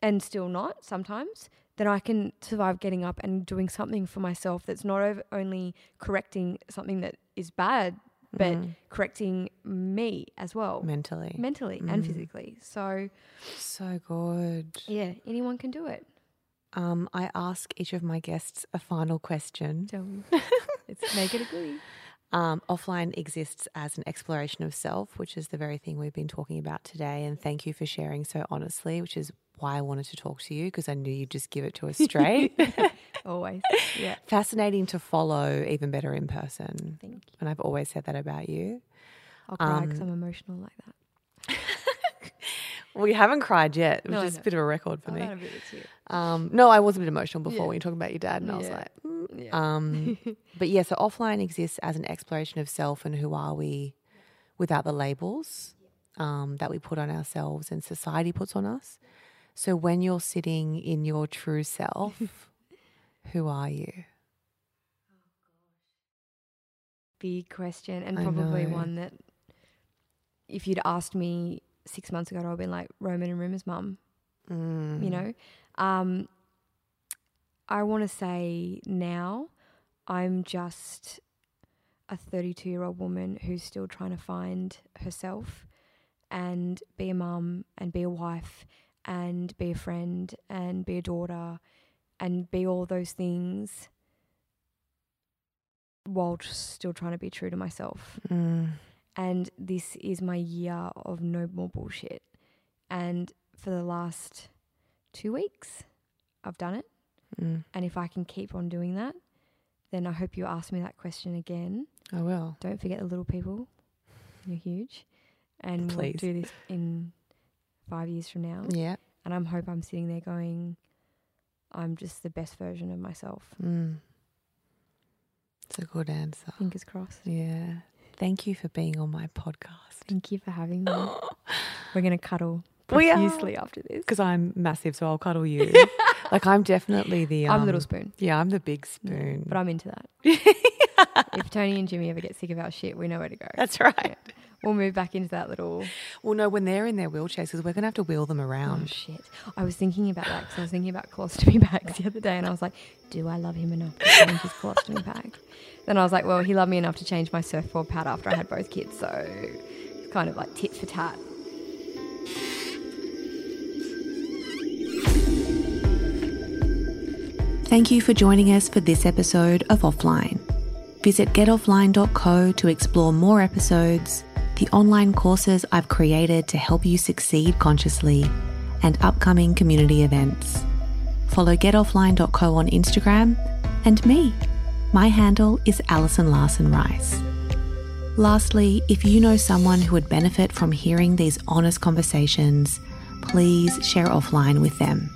and still not sometimes, then I can survive getting up and doing something for myself that's not only correcting something that is bad, but Mm. correcting me as well, mentally. mentally and Mm. physically. So So good. yeah, anyone can do it. Um, I ask each of my guests a final question. Tell me. Let's make it a goodie. Um, offline exists as an exploration of self, which is the very thing we've been talking about today. And thank you for sharing so honestly, which is why I wanted to talk to you because I knew you'd just give it to us straight. Always. Yeah. Fascinating to follow, even better in person. Thank you. And I've always said that about you. I'll cry because Um, I'm emotional like that. Well, you haven't cried yet, which No, is a bit of a record for me. a bit of a tear. Um, no, I was a bit emotional before Yeah. when you were talking about your dad, and I was like, mm. Yeah. um, but yeah, so offline exists as an exploration of self and who are we without the labels um, that we put on ourselves and society puts on us. So when you're sitting in your true self, who are you? Big question, and probably one that if you'd asked me six months ago, I'd have been like Roman and Rumour's mum. Mm. You know, um, I want to say now I'm just a 32 year old woman who's still trying to find herself and be a mum and be a wife and be a friend and be a daughter and be all those things while still trying to be true to myself. Mm. And this is my year of no more bullshit. And for the last two weeks, I've done it. Mm. And if I can keep on doing that, then I hope you ask me that question again. I will. Don't forget the little people. You're huge. And Please. we'll do this in five years from now. Yeah. And I hope I'm sitting there going, I'm just the best version of myself. Mm. It's a good answer. Fingers crossed. Yeah. Thank you for being on my podcast. Thank you for having me. We're going to cuddle profusely after this. Because I'm massive, so I'll cuddle you. like I'm definitely the. Um, I'm the little spoon. Yeah, I'm the big Yeah, spoon. But I'm into that. if Tony and Jimmy ever get sick of our shit, we know where to go. That's right we'll move back into that little. Well, no, when they're in their wheelchairs, because we're going to have to wheel them around. Oh, shit. I was thinking about that because I was thinking about colostomy bags the other day, and I was like, do I love him enough to change his colostomy bag? Then I was like, well, he loved me enough to change my surfboard pad after I had both kids, so it's kind of like tit for tat. Thank you for joining us for this episode of Offline. Visit getoffline.co to explore more episodes the online courses I've created to help you succeed consciously, and upcoming community events. Follow getoffline.co on Instagram and me. My handle is Alison Larson Rice. Lastly, if you know someone who would benefit from hearing these honest conversations, please share offline with them.